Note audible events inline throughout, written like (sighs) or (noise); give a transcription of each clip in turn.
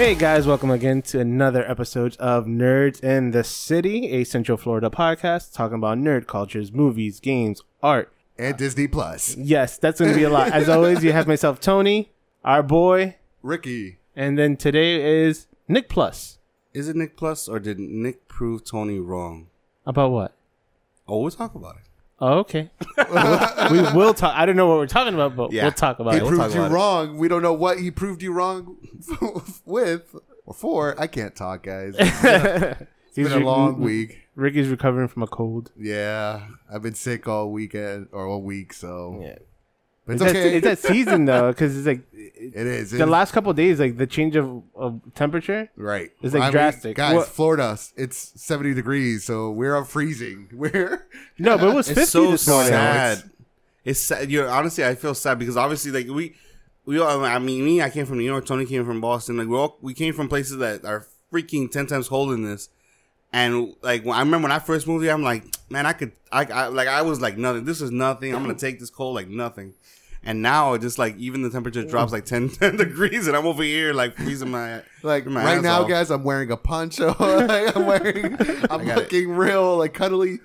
Hey guys, welcome again to another episode of Nerds in the City, a Central Florida podcast talking about nerd cultures, movies, games, art. and Disney Plus. Yes, that's going to be a lot. As always, you have myself, Tony, our boy, Ricky. and then today is Nick Plus. Is it Nick Plus or did Nick prove Tony wrong? About what? Oh, we'll talk about it. Oh, okay. we will talk. I don't know what we're talking about, but Yeah. we'll talk about He it. we'll talk proved you about it. wrong. We don't know what he proved you wrong (laughs) with or for. I can't talk, guys. (laughs) It's He's been a re- long week. Ricky's recovering from a cold. Yeah, I've been sick all weekend or all week, so Yeah. But it's It's, okay. that, it's that season though, because it's like it is. the It's- last couple of days, like the change of, of temperature. right. it's, like, drastic. guys. What- Florida, it's seventy degrees, so we're up freezing. (laughs) We're No, but it was fifty It's so this morning. sad. It's sad. You know, honestly, I feel sad because obviously, like we, we all. I mean, me, I came from New York. Tony came from Boston. Like we all, we came from places that are freaking ten times colder than this. And like when I remember when I first moved here, I'm like, man, I could, I, I like, I was like, nothing. This is nothing. I'm gonna take this cold like nothing. And now, it just like even the temperature drops like 10, (laughs) 10 degrees, and I'm over here like freezing my (laughs) like my right ass now, off. guys. I'm wearing a poncho. (laughs) like, I'm wearing. I'm got it. looking real like cuddly.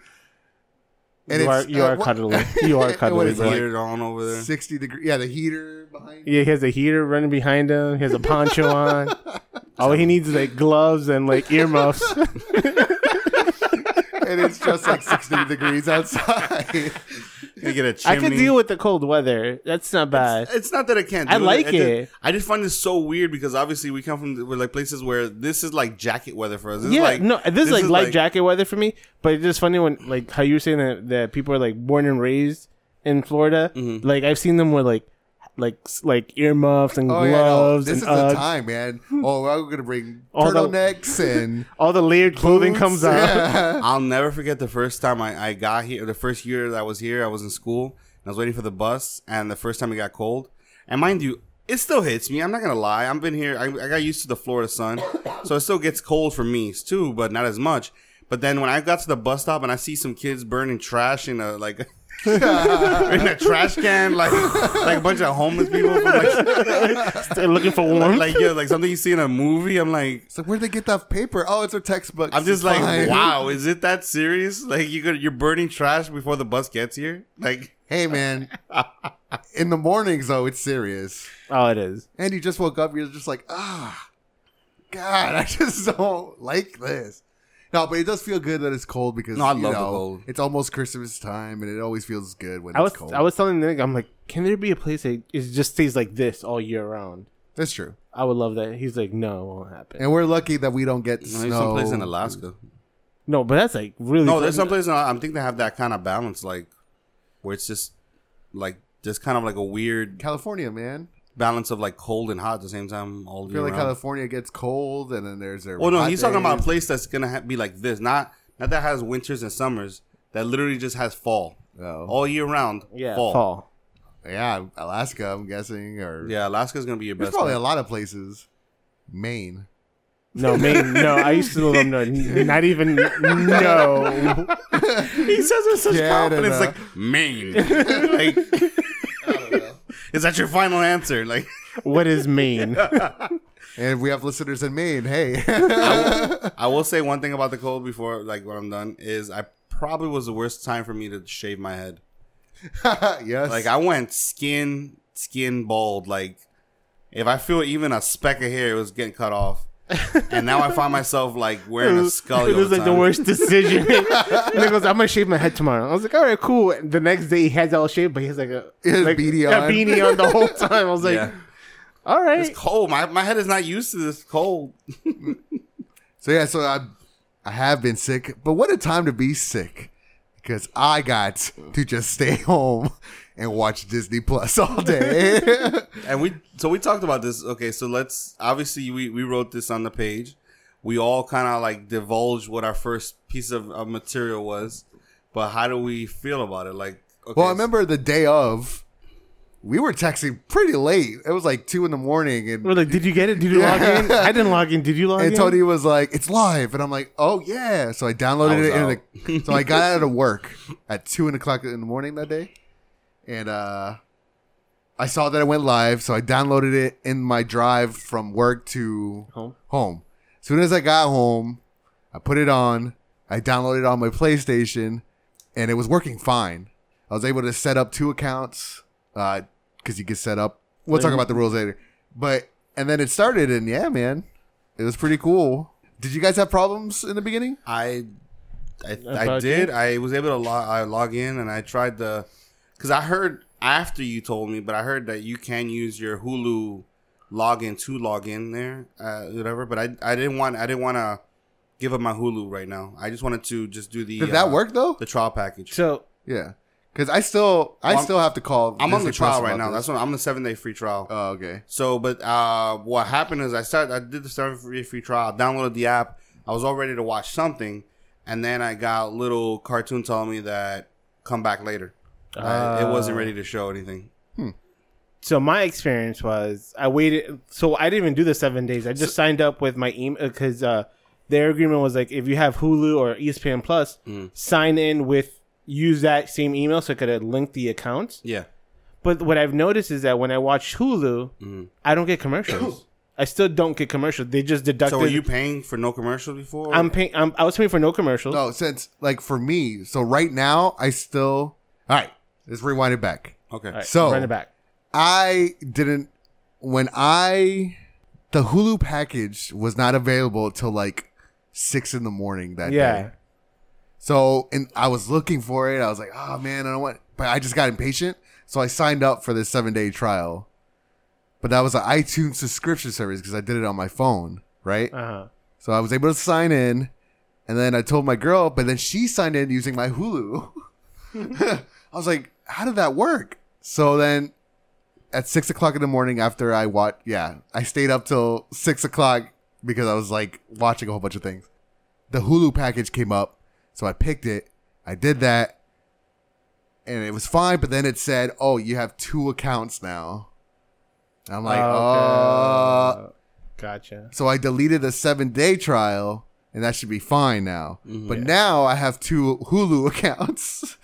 And you are you uh, are what- cuddly. You are cuddly. is bro. it, like Heater on over there. 60 degree. Yeah, the heater behind. Yeah, he has a heater running behind him. He has a poncho on. All he needs is like gloves and like earmuffs. and it's just like 60 degrees outside. You get a I chimney. can deal with the cold weather. That's not bad. It's not that I can't. I do like I just- it. I just find this so weird because obviously we come from we're like places where this is like jacket weather for us. This yeah, is like, no, this, is like light jacket weather for me. But it's just funny when like how you were saying that, that people are like born and raised in Florida. Mm-hmm. Like I've seen them with like like s- like earmuffs and Oh, yeah, no, gloves this and is Uggs. the time, man. (laughs) Oh, I'm going to bring All the- turtlenecks and. (laughs) All the layered clothing boots. comes out. Yeah. (laughs) I'll never forget the first time I, I got here. The first year that I was here, I was in school and I was waiting for the bus. And the first time it got cold, and mind you, it still hits me. I'm not gonna lie. I've been here. I, I got used to the Florida sun, so it still gets cold for me too, but not as much. But then when I got to the bus stop and I see some kids burning trash in a like (laughs) in a (laughs) trash can, like like a bunch of homeless people from like They're looking for warmth. like yeah, like something you see in a movie. I'm like, So where'd they get that paper? Oh, it's a textbook. I'm just It's like, fine. wow, is it that serious? Like you could, you're burning trash before the bus gets here? Like Hey, man. (laughs) In the mornings, though, it's serious. oh, it is. And you just woke up, you're just like, ah, God, I just don't like this. No, but it does feel good that it's cold because No, I you love the know, cold. It's almost Christmas time, and it always feels good when I was it's cold. I was telling Nick, I'm like, can there be a place that it just stays like this all year round? That's true. I would love that. He's like, no, it won't happen. And we're lucky that we don't get no, snow. there's some place in Alaska. no, but that's like really. No, there's some place in I think they have that kind of balance, like where it's just like just kind of like a weird California, man. Balance of like cold and hot at the same time all I year feel like round. California gets cold, and then there's their. Well, no, hot he's talking about a place that's gonna ha- be like this, not not that has winters and summers. That literally just has fall Oh. all year round. yeah, fall. fall. Yeah, Alaska, I'm guessing, or Yeah, Alaska's gonna be your there's best. probably bet. a lot of places. Maine. No, Maine. No, I used to live no, not even no. (laughs) he says it with such Canada. confidence, like Maine. (laughs) like, is that your final answer? Like, (laughs) What is Maine? (laughs) And we have listeners in Maine. Hey, (laughs) I will say one thing about the cold before, like, when I'm done is I probably was the worst time for me to shave my head. yes. Like, I went skin, skin bald. Like, if I feel even a speck of hair, it was getting cut off. And now I find myself like wearing a skull. it was like the worst decision. (laughs) and he goes, "I'm gonna shave my head tomorrow." I was like, "All right, cool." The next day, he has it all shaved, but he has like a like, beanie a on. beanie on the whole time. I was like, Yeah. "All right." It's cold. My my head is not used to this cold. (laughs) So yeah, so I I have been sick, but what a time to be sick because I got to just stay (laughs) home and watch Disney Plus all day. (laughs) And we so we talked about this. Okay, so let's obviously we we wrote this on the page. We all kind of like divulged what our first piece of, of material was, but how do we feel about it? Like, okay, well, I remember the day of, we were texting pretty late. It was like two in the morning, and We're like, "Did you get it? Did you log in?" I didn't log in. Did you log and in? And Tony was like, "It's live," and I'm like, "Oh yeah!" So I downloaded I it, and the, so I got (laughs) out of work at two in the clock in the morning that day, and uh, I saw that it went live, so I downloaded it in my drive from work to Home. home. As soon as I got home, I put it on. I downloaded it on my PlayStation, and it was working fine. I was able to set up two accounts because you can set up. We'll talk about the rules later. But and then it started, and yeah, man, it was pretty cool. Did you guys have problems in the beginning? I, I, I About did. you? I was able to log, I log in and I tried the, because I heard after you told me, but I heard that you can use your Hulu login to log in there, uh, whatever. But I, I didn't want, I didn't want to give up my Hulu right now. I just wanted to just do the. Did that uh, work though? The trial package. So Yeah, because I still, I Well, still have to call. I'm on the trial right now. this. That's what I'm on the seven day free trial. Oh, okay. So, but uh, what happened is I started. I did the seven free free trial. Downloaded the app. I was all ready to watch something, and then I got a little cartoon telling me that come back later. I- it wasn't Ah. ready to show anything. so my experience was I waited. So I didn't even do the seven days. I just signed up with my email because uh, their agreement was like if you have Hulu or ESPN Plus, Mm. sign in with use that same email so I could uh, link the accounts. Yeah. But what I've noticed is that when I watch Hulu, Mm. I don't get commercials. (coughs) I still don't get commercials. They just deducted. So, were you paying for no commercial before? I'm paying. I'm, I was paying for no commercials. No, since like for me, so right now I still. All right, let's rewind it back. okay. All right, so- run it back. I didn't when I the Hulu package was not available till like six in the morning that Yeah. day. So and I was looking for it. I was like, oh man, I don't want but I just got impatient. So I signed up for this seven day trial. But that was an iTunes subscription service because I did it on my phone, right? Uh huh. So I was able to sign in, and then I told my girl, but then she signed in using my Hulu. (laughs) I was like, how did that work? So then at six o'clock in the morning after I watched, yeah, I stayed up till six o'clock because I was like watching a whole bunch of things. The Hulu package came up, so I picked it. I did that, and it was fine. But then it said, "Oh, you have two accounts now." I'm like, "Oh." Uh. Gotcha. So I deleted the seven day trial, and that should be fine now. Mm-hmm. But now I have two Hulu (laughs) accounts.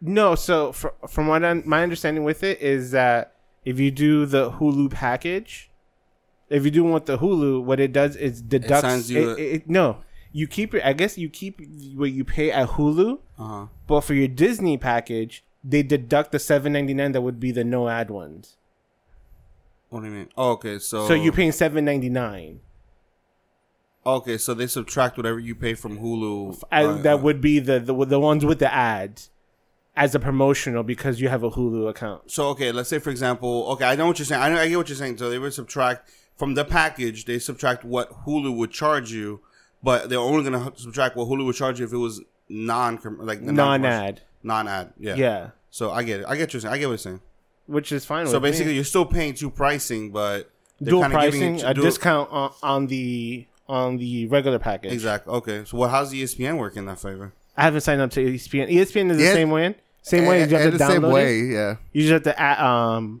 No, so fr- from what I, my understanding with it is that if you do the Hulu package, if you do want the Hulu, what it does is deducts. signs you it- a- it- no, you keep it. I guess you keep what you pay at Hulu, Uh huh. but for your Disney package, they deduct the seven ninety nine that would be the no ad ones. What do you mean? Oh, okay. So So you're paying seven ninety nine. Okay, so they subtract whatever you pay from Hulu. Uh, that would be the, the the ones with the ads as a promotional because you have a Hulu account. So okay, let's say for example, okay, I know what you're saying. I know, I get what you're saying. So they would subtract from the package. They subtract what Hulu would charge you, but they're only gonna subtract what Hulu would charge you if it was non like non ad, non-ad. Yeah. Yeah. So I get it. I get what you're saying. I get what you're saying. Which is fine So with me. basically, you're still paying two pricing, but dual pricing, a dual- discount on, on the on the regular package. Exactly. Okay. So what? How's the ESPN work in that favor? I haven't signed up to ESPN. ESPN is the Yeah. same way. Same way. You just have to the same download way, it. yeah. You just have to add, um.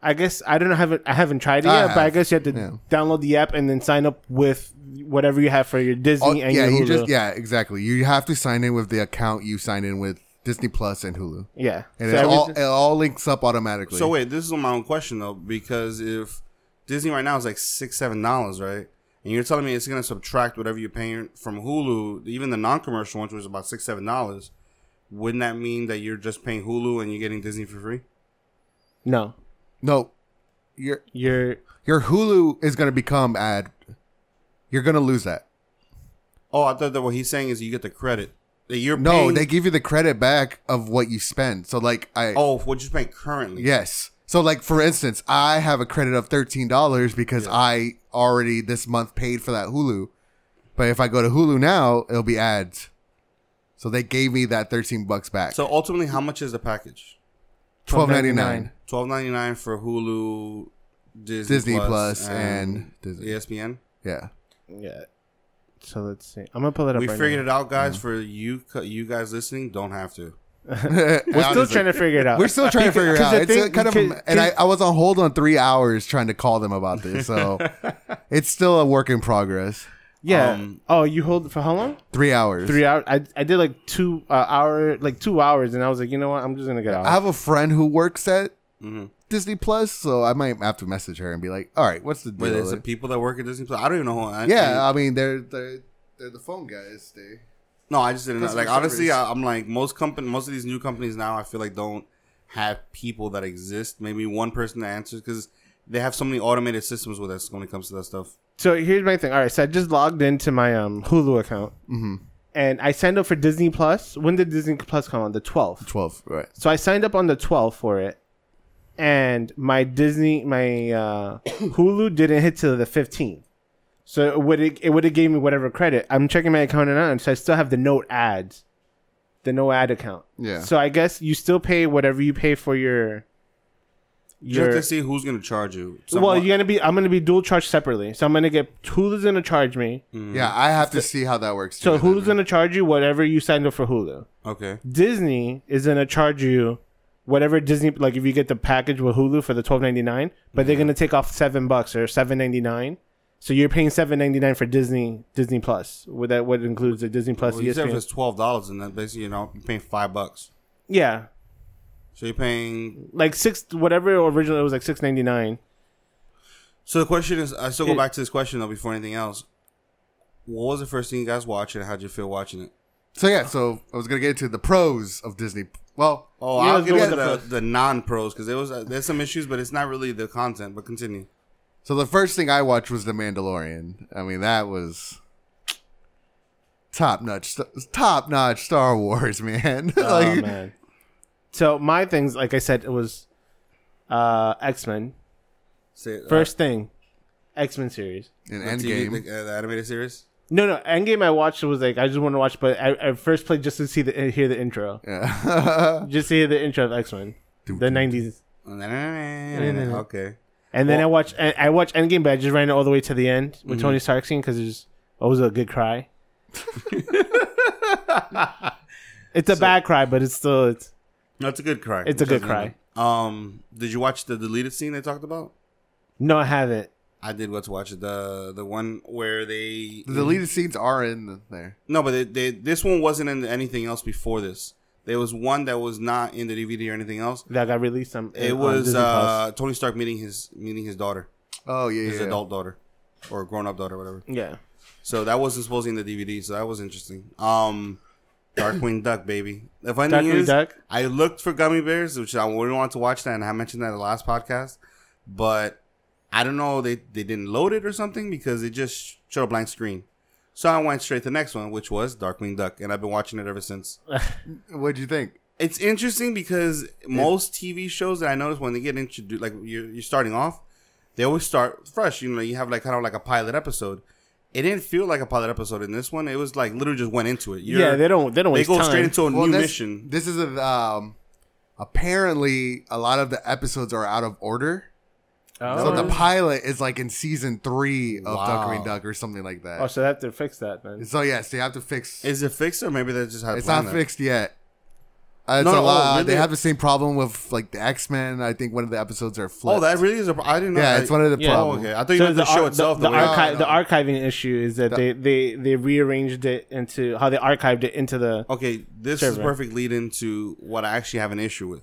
I guess I don't know. Haven't I haven't tried it I yet, but I guess you have to yeah. download the app and then sign up with whatever you have for your Disney Oh, and yeah, your you Hulu. just yeah, exactly. You have to sign in with the account you sign in with Disney Plus and Hulu, yeah. and So it all everything- it all links up automatically. So wait, this is my own question though, because if Disney right now is like six, seven dollars, right? And you're telling me it's gonna subtract whatever you're paying from Hulu, even the non-commercial ones, which is about six, seven dollars. Wouldn't that mean that you're just paying Hulu and you're getting Disney for free? no, no, your you're your Hulu is going to become ad. You're going to lose that. Oh, I thought that what he's saying is you get the credit. That you're No, paying, they give you the credit back of what you spend. So like I oh, what you're paying currently. Yes. So like for instance, I have a credit of thirteen dollars because I already this month paid for that Hulu. But if I go to Hulu now, it'll be ads. So they gave me that thirteen bucks back. So ultimately, how much is the package? twelve ninety nine. Twelve ninety nine for Hulu, Disney, Disney Plus, Plus and, and Disney. ESPN. Yeah. yeah. So let's see. I'm gonna pull it up. We right figured now. it out, guys. For you, you guys listening, don't have to. (laughs) (laughs) We're still trying to figure it out. We're still trying to figure it 'Cause out. It's thing- a kind of, because- and I, I was on hold on three hours trying to call them about this, so (laughs) it's still a work in progress. Yeah. Um, oh, you hold for how long? Three hours. Three hours. I I did like two uh, hour, like two hours, and I was like, you know what? I'm just gonna get out. I have a friend who works at Mm-hmm. Disney Plus, so I might have to message her and be like, "All right, what's the deal? Wait, deal?" there's the people that work at Disney Plus. I don't even know who. I, yeah, I- I mean they're they're they're the phone guys. They no, I just didn't know. Like honestly. I, I'm like most company, most of these new companies now. I feel like don't have people that exist. Maybe one person that answers because they have so many automated systems with us when it comes to that stuff. So here's my thing. All right, so I just logged into my um Hulu account, and I signed up for Disney Plus. When did Disney Plus come on? The 12th. twelve, right? So I signed up on the 12th for it, and my Disney, my uh, (coughs) Hulu didn't hit till the 15th. So it would it would have gave me whatever credit. I'm checking my account and so I still have the note ads, the no ad account. Yeah. So I guess you still pay whatever you pay for your. You have Your to see who's going to charge you. well, you're gonna be. I'm gonna be dual charged separately. So I'm gonna get Hulu's gonna charge me. Mm. Yeah, I have to see how that works. So too, Hulu's gonna charge you whatever you signed up for Hulu. okay. Disney is gonna charge you whatever Disney like if you get the package with Hulu for the twelve ninety nine, but they're mm-hmm. gonna take off seven bucks or seven ninety nine. So you're paying seven ninety nine for Disney Disney Plus. With that what includes the Disney Plus Well, you said if it's twelve dollars, and then basically you know you're paying five bucks. Yeah. So you're paying. Like six whatever originally it was like six ninety nine. So the question is, I still go It- back to this question though before anything else. What was the first thing you guys watched, and how'd you feel watching it? So yeah, so I was gonna get into the pros of Disney. Well, Oh, Yeah, I'll let's get go into the the, the non pros because there was uh, there's some issues, but it's not really the content. But continue. so the first thing I watched was The Mandalorian. I mean, that was top notch, top notch Star Wars, (laughs) man. Oh like, man. So my things, like I said, it was uh X Men. Say uh, First thing. X Men series. in the TV, Endgame. the, uh, the animated series. No, no. Endgame I watched was like I just want to watch, but I, I first played just to see the hear the intro, yeah. (laughs) just to hear the intro of X Men, the nineties, (laughs) Okay. and then I Well- watched I I watched Endgame, but I just ran it all the way to the end with Mhm. Tony Stark scene because it was a good cry. (laughs) it's a bad cry, but it's still it's No, it's a good cry. It's a good cry. Um, did you watch the deleted scene they talked about? no, I haven't. I did go to watch it. The the one where they the deleted scenes are in there. No, but they, they, this one wasn't in anything else before this. There was one that was not in the DVD or anything else. That got released. On, It on was Disney Plus. uh, Tony Stark meeting his meeting his daughter, Oh yeah, his yeah. adult daughter, or grown up daughter, whatever. yeah. So that wasn't supposed to be in the DVD. So that was interesting. Um, Darkwing Duck, baby. The funny Darkwing thing is, Duck? I looked for Gummi Bears, which I wouldn't want to watch that, and I mentioned that in the last podcast. But I don't know, they they didn't load it or something because it just showed a blank screen. So I went straight to the next one, which was Darkwing Duck, and I've been watching it ever since. (laughs) What'd you think? It's interesting because most TV shows that I notice when they get introduced, like you're, you're starting off, they always start fresh. You know, you have like kind of like a pilot episode. It didn't feel like a pilot episode in this one. It was like literally just went into it. You're- yeah, they don't they don't they waste go time. straight into a Well, new this, mission. This is a um. Apparently, a lot of the episodes are out of order. oh. So the pilot is like in season three of Wow. Darkwing Duck or something like that. oh, so they have to fix that then. So yes, they have to fix. Is it fixed or maybe they just had It's not that? fixed yet. Uh, it's No, a no, oh, lot. really? They have the same problem with like the X Men. I think one of the episodes are flipped. Oh, that really is a. I didn't know. yeah, I- it's one of the Yeah. Oh, problems. okay. I thought you meant the, show ar- itself. the, The, way- archi- No, the no. archiving issue is that The- they, they they rearranged it into how they archived it into the. okay, this is perfect lead into what I actually have an issue with.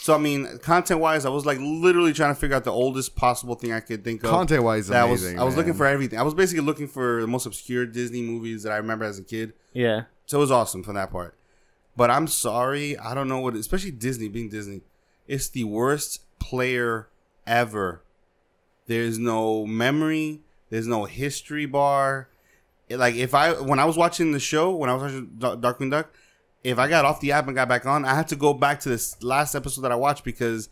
So I mean, content wise, I was like literally trying to figure out the oldest possible thing I could think of. Content wise, that amazing. was I was looking for everything. I was basically looking for the most obscure Disney movies that I remember as a kid. Yeah, So it was awesome from that part. But I'm sorry, I don't know what, especially Disney being Disney, it's the worst player ever. There's no memory. There's no history bar. It- like if I when I was watching the show, when I was watching Darkwing Duck, if I got off the app and got back on, I had to go back to this last episode that I watched because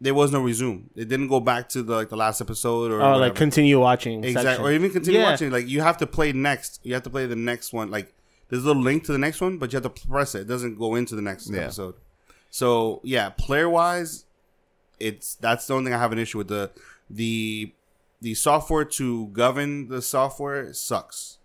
there was no resume. It didn't go back to the like the last episode or or like continue watching. Exactly. section. Or even continue Yeah. watching. Like you have to play next. You have to play the next one. Like there's a little link to the next one, but you have to press it. It doesn't go into the next Yeah. episode. So yeah, player wise, it's that's the only thing I have an issue with. The the the software to govern the software sucks.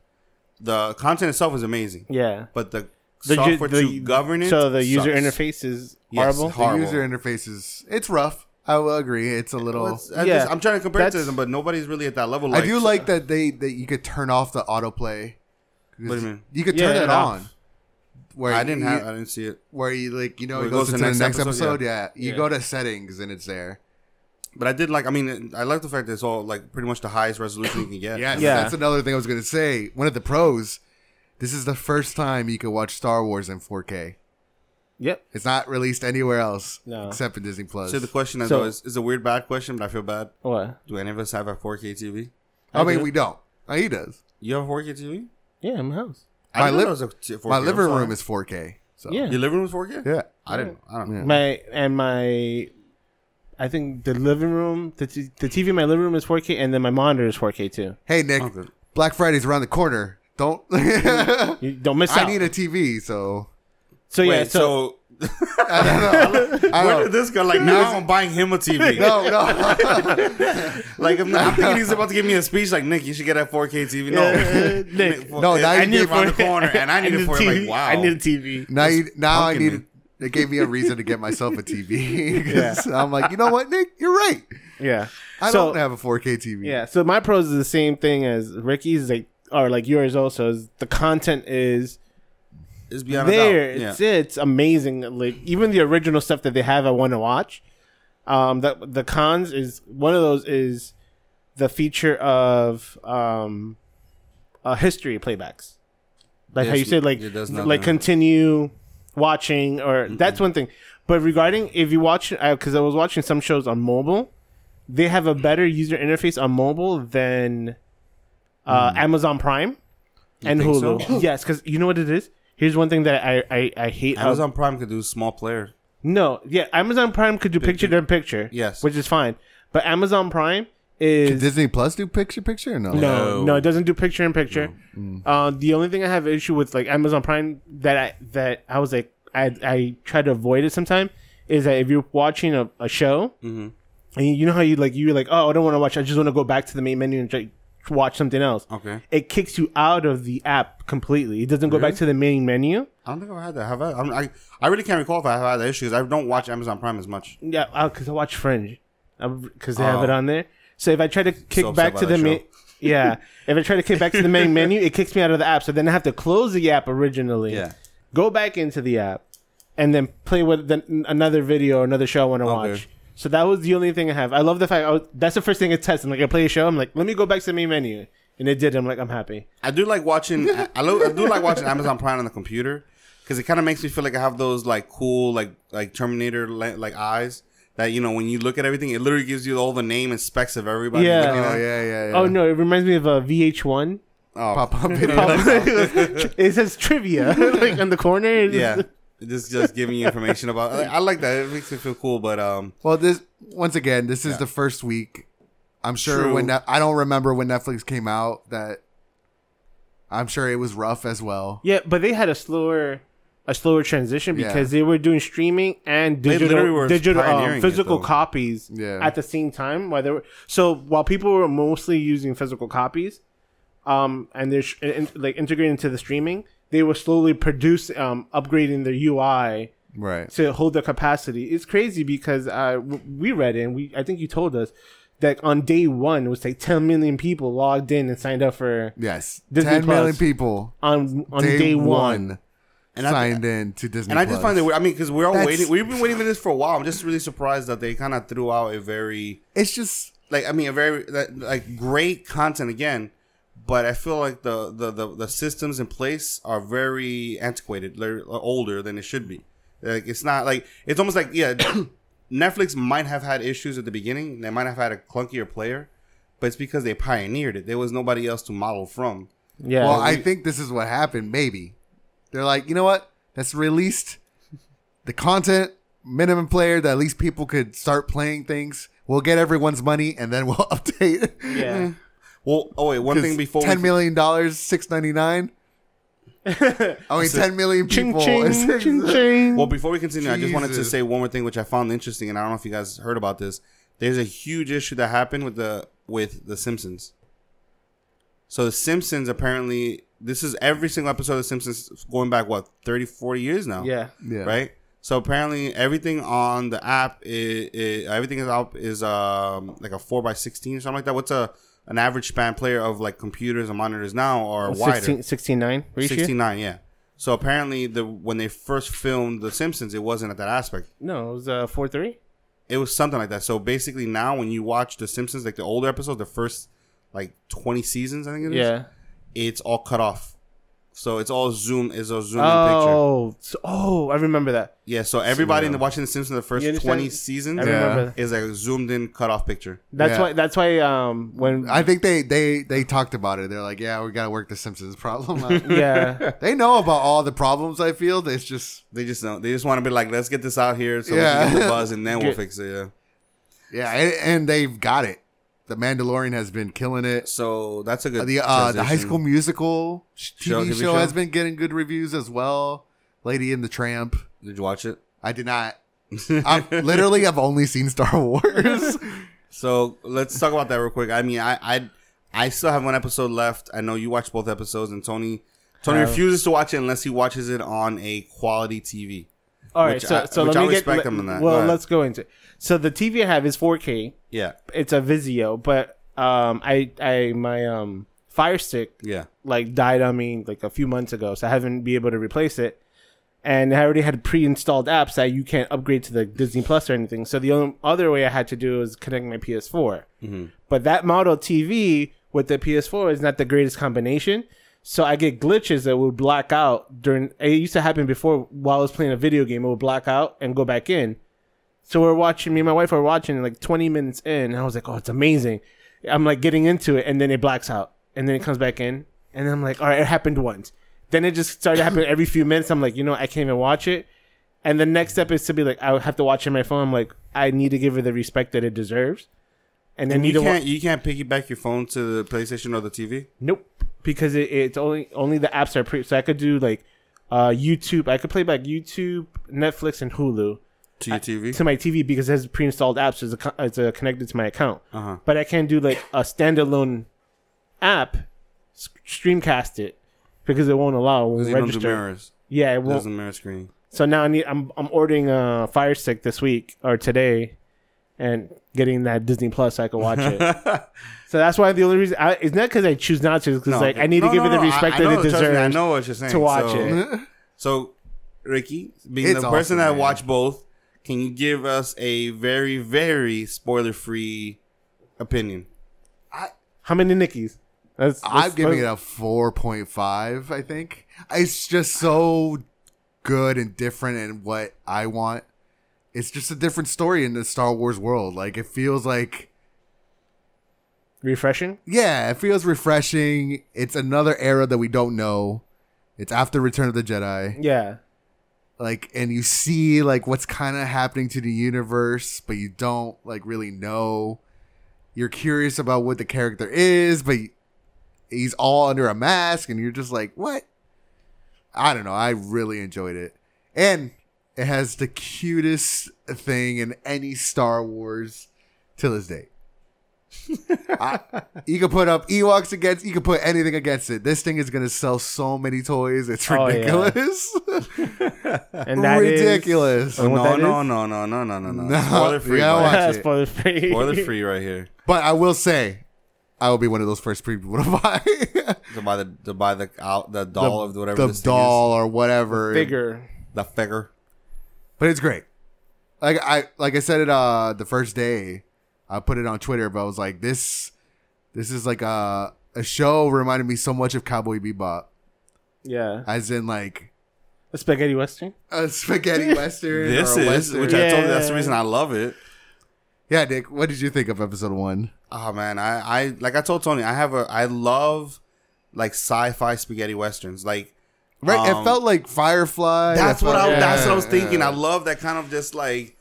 The content itself is amazing, Yeah. but the, The ju- software the- to govern it. So the user sucks. interface is horrible. hor- horrible. The user interface is it's rough. I will agree. It's a little. Well, it's- I Yeah, just- I'm trying to compare it to them, but nobody's really at that level. I do like uh, that they that you could turn off the autoplay. What do you mean? You could Yeah, turn it it off. on. where I didn't you, have. I didn't see it. where you like you know Where it goes, into the next episode. yeah. Yeah, you Yeah. go to settings and it's there. But I did like. I mean, I like the fact that it's all like pretty much the highest resolution you can get. Yeah, Yeah. that's another thing I was gonna say. One of the pros. This is the first time you can watch Star Wars in 4K. Yep. It's not released anywhere else No. except in Disney Plus. So the question is, So- though, is, is a weird bad question, but I feel bad. What? Do any of us have a 4K TV? I mean, do. we don't. Oh, he does. You have a 4K TV? Yeah, in my house. I My didn't li- know there was a t- 4K. My I'm living sorry. room is 4K. So Yeah. Your living room is 4K? yeah. I didn't. I don't know. Yeah. My and my, I think the living room, the t- the TV in my living room is 4K, and then my monitor is 4K too. Hey Nick, Okay. Black Friday's around the corner. Don't. You don't miss out. (laughs) I out. need a TV, so so yeah, Wait, so, so, I don't know. I (laughs) where did this go? Like now I'm buying him a TV. No, no. (laughs) Like I'm, I'm thinking he's about to give me a speech like Nick, you should get a 4K TV. No, Uh, (laughs) Nick, No, now I need gave- it around the corner, and I need it for TV. like wow. I need a TV. now, you, now I need. me. It gave me a reason to get myself a TV. 'Cause I'm like, you know what, Nick, you're right. Yeah. I so, don't have a 4K TV. Yeah, so my pros is the same thing as Ricky's, like or like yours also. Is the content is It's beyond there. doubt. It's it's amazing. Like even the original stuff that they have, I want to watch. Um, the the cons is one of those is the feature of um, uh, history playbacks, like how you said, like it does not like continue watching or that's one thing. But regarding if you watch, because I was watching some shows on mobile, they have a better user interface on mobile than uh, Amazon Prime and Hmm. Hulu. so? yes, because you know what it is. Here's one thing that I I, I hate. how- Amazon Prime could do small player. no, yeah, Amazon Prime could do picture in picture. Yes. which is fine. But Amazon Prime is Can Disney Plus do picture picture or no? no, No. no, it doesn't do picture in picture. Uh, the only thing I have issue with like Amazon Prime that I that I was like I I try to avoid it sometime is that if you're watching a, a show Mm-hmm. and you know how you like you're like oh I don't want to watch I just want to go back to the main menu and try, watch something else. Okay. It kicks you out of the app completely. It doesn't go back to the main menu. I don't think I've had that. Have I? I'm, I I really can't recall if I have had that issue because I don't watch Amazon Prime as much. Yeah, uh, because I watch Fringe, because they have Oh. it on there. So if I try to kick upset back by to the that main, show. (laughs) yeah, if I try to kick back to the main menu, it kicks me out of the app. So then I have to close the app originally, Yeah. go back into the app, and then play with the, another video or another show I want to Okay. watch. So that was the only thing I have. I love the fact I was, that's the first thing it tests. I'm like, I play a show. I'm like, let me go back to the main menu, and it did. I'm like, I'm happy. I do like watching. I, lo- I do like watching Amazon Prime on the computer because it kind of makes me feel like I have those like cool like like Terminator like eyes that you know when you look at everything, it literally gives you all the name and specs of everybody. Yeah. Oh yeah, yeah, yeah. Oh no, it reminds me of uh, a VH1. Oh, Pop up (laughs) video. it says trivia (laughs) like on the corner. Yeah. (laughs) just- Just just giving you information about. I, I like that. It makes me feel cool. But um, Well, this once again, this is Yeah. the first week. I'm sure True. when Ne- I don't remember when Netflix came out that I'm sure it was rough as well. Yeah, but they had a slower a slower transition Yeah. because they were doing streaming and digital digital um, physical though. copies Yeah. at the same time while they were so while people were mostly using physical copies um and they're sh- in, like integrating into the streaming they were slowly produce um upgrading their UI Right. to hold the capacity. It's crazy because uh, we read it and we I think you told us that on day one it was like 10 million people logged in and signed up for Yes. Disney Ten million Plus. people on on day, one. And I- signed in to Disney. and I just find it. Weird. I mean, because we're all That's- waiting. We've been waiting for this for a while. I'm just really surprised that they kind of threw out a very it's just like I mean a very like great content again, but I feel like the the, the, the systems in place are very antiquated, they're older than it should be. Like it's not like it's almost like yeah, (coughs) Netflix might have had issues at the beginning. They might have had a clunkier player, but it's because they pioneered it. There was nobody else to model from. Yeah. well, I think this is what happened. Maybe they're like, you know what? Let's release the content minimum player that at least people could start playing things. We'll get everyone's money and then we'll (laughs) update. yeah. Well, oh wait, one thing before ten we, million dollars, six ninety nine. (laughs) I mean, ten million people. ching is- ching ching. Well, before we continue, I just wanted to say one more thing, which I found interesting, and I don't know if you guys heard about this. There's a huge issue that happened with the with the Simpsons. So the Simpsons apparently this is every single episode of the Simpsons going back what 30 40 years now. yeah. yeah. Right? So apparently everything on the app is, everything is up is um like a 4 by 16 or something like that. What's a an average span player of like computers and monitors now wider? 16, 69 ratio? 69, yeah. So apparently, the when they first filmed The Simpsons, it wasn't at that aspect. No, it was uh, four three. It was something like that. So basically, now when you watch The Simpsons, like the older episodes, the first like twenty seasons, I think it is. Yeah. it's all cut off. So it's all zoom is a zoom in picture. Oh, so, oh, I remember that. Yeah, so everybody in the watching The Simpsons the first twenty seasons I Yeah. remember. that. is a zoomed in cut off picture. That's Yeah. why. That's why. Um, when I think they they they talked about it. They're like, yeah, we gotta work the Simpsons problem out. (laughs) yeah, (laughs) they know about all the problems. I feel it's just They just don't. They just want to be like, let's get this out here so Yeah. we can get the buzz, and then we'll Get- fix it. Yeah. yeah, and, and they've got it. The Mandalorian has been killing it. So that's a good. The uh, the High. School Musical Show- TV show, show? has been getting good reviews as well. Lady and the Tramp. Did you watch it? I did not. (laughs) I literally have only seen Star Wars. (laughs) So let's talk about that real quick. I mean, I I, I still have one episode left. I know you watched both episodes, and Tony Tony refuses to watch it unless he watches it on a quality TV. All right. Which So, I- so which let I me get. respect let- them on that. Well, ahead. let's go into. It. So the TV I have is 4K. Yeah, It's a Vizio, but um, I I my um Fire Stick yeah. like died on me like a few months ago, so I haven't been able to replace it. And I already had pre-installed apps that you can't upgrade to the Disney Plus or anything. So the only other way I had to do was connect my PS4. But that model TV with the PS4 is not the greatest combination. So I get glitches that would black out during. It used to happen before while I was playing a video game. It would black out and go back in. So we're watching. Me and my wife are watching. Like 20 minutes in, and I was like, "Oh, it's amazing." I'm like getting into it, and then it blacks out, and then it comes back in, and then I'm like, "All right, it happened once." Then it just started happening every few minutes. I'm like, you know, I can't even watch it. And the next step is to be like, I have to watch it on my phone. I'm like, I need to give it the respect that it deserves. And then And you can't you can't piggyback your phone to the PlayStation or the TV. Nope, because it, it's only only the apps are pre. So I could do like uh, YouTube. I could play back YouTube, Netflix, and Hulu To your TV. to my TV because it has pre-installed apps. It's, a, it's a connected to my account. Uh huh. But I can't do like a standalone app, streamcast it because it won't allow. It won't register. mirrors. Yeah, it It won't. doesn't mirror screen. So now I need. I'm I'm ordering a Fire Stick this week or today, and getting that Disney Plus so I can watch it. (laughs) so that's why the only reason I, it's not because I choose not to. It's because like I need to give no, it the respect I- I that know, it deserves. me, I know what you're saying to watch so, it. (laughs) So, Ricky, being It's the person awesome, that man. watched both, can you give us a very, very spoiler-free opinion? How many Nickies? That's, I'm giving it a 4.5, I think. It's just so good and different and what I want. It's just a different story in the Star Wars world. Like, it feels like, refreshing. yeah, it feels refreshing. It's another era that we don't know. It's after Return of the Jedi. Yeah, Like, and you see, like, what's kind of happening to the universe, but you don't, like, really know. You're curious about what the character is, but he's all under a mask, and you're just like, what? I don't know. I really enjoyed it. And it has the cutest thing in any Star Wars to this day. I, you can put up Ewoks against, you can put anything against it. This thing is going to sell so many toys. It's Oh, yeah. ridiculous. (laughs) and that is ridiculous. Oh, and what no, that no, no, no, no, no, no, no. No, Spoiler free. you gotta buddy. watch (laughs) it. spoiler free. Spoiler free right here. But I will say, I will be one of those first people to (laughs) buy To buy the to buy the out the doll of whatever the this thing doll or whatever. Figure. The figure. But it's great. Like I like I said it uh the first day, I put it on Twitter, but I was like, this this is like a a show reminded me so much of Cowboy Bebop, Yeah, as in like a spaghetti western. a spaghetti (laughs) western. This or a is western. which I told you that's the reason I love it. yeah, Dick. What did you think of episode one? Oh man, I I like I told Tony, I have a I love like sci-fi spaghetti westerns. Like Right, Um, it felt like Firefly. that's what I felt- that's what I was thinking. yeah. I love that kind of just like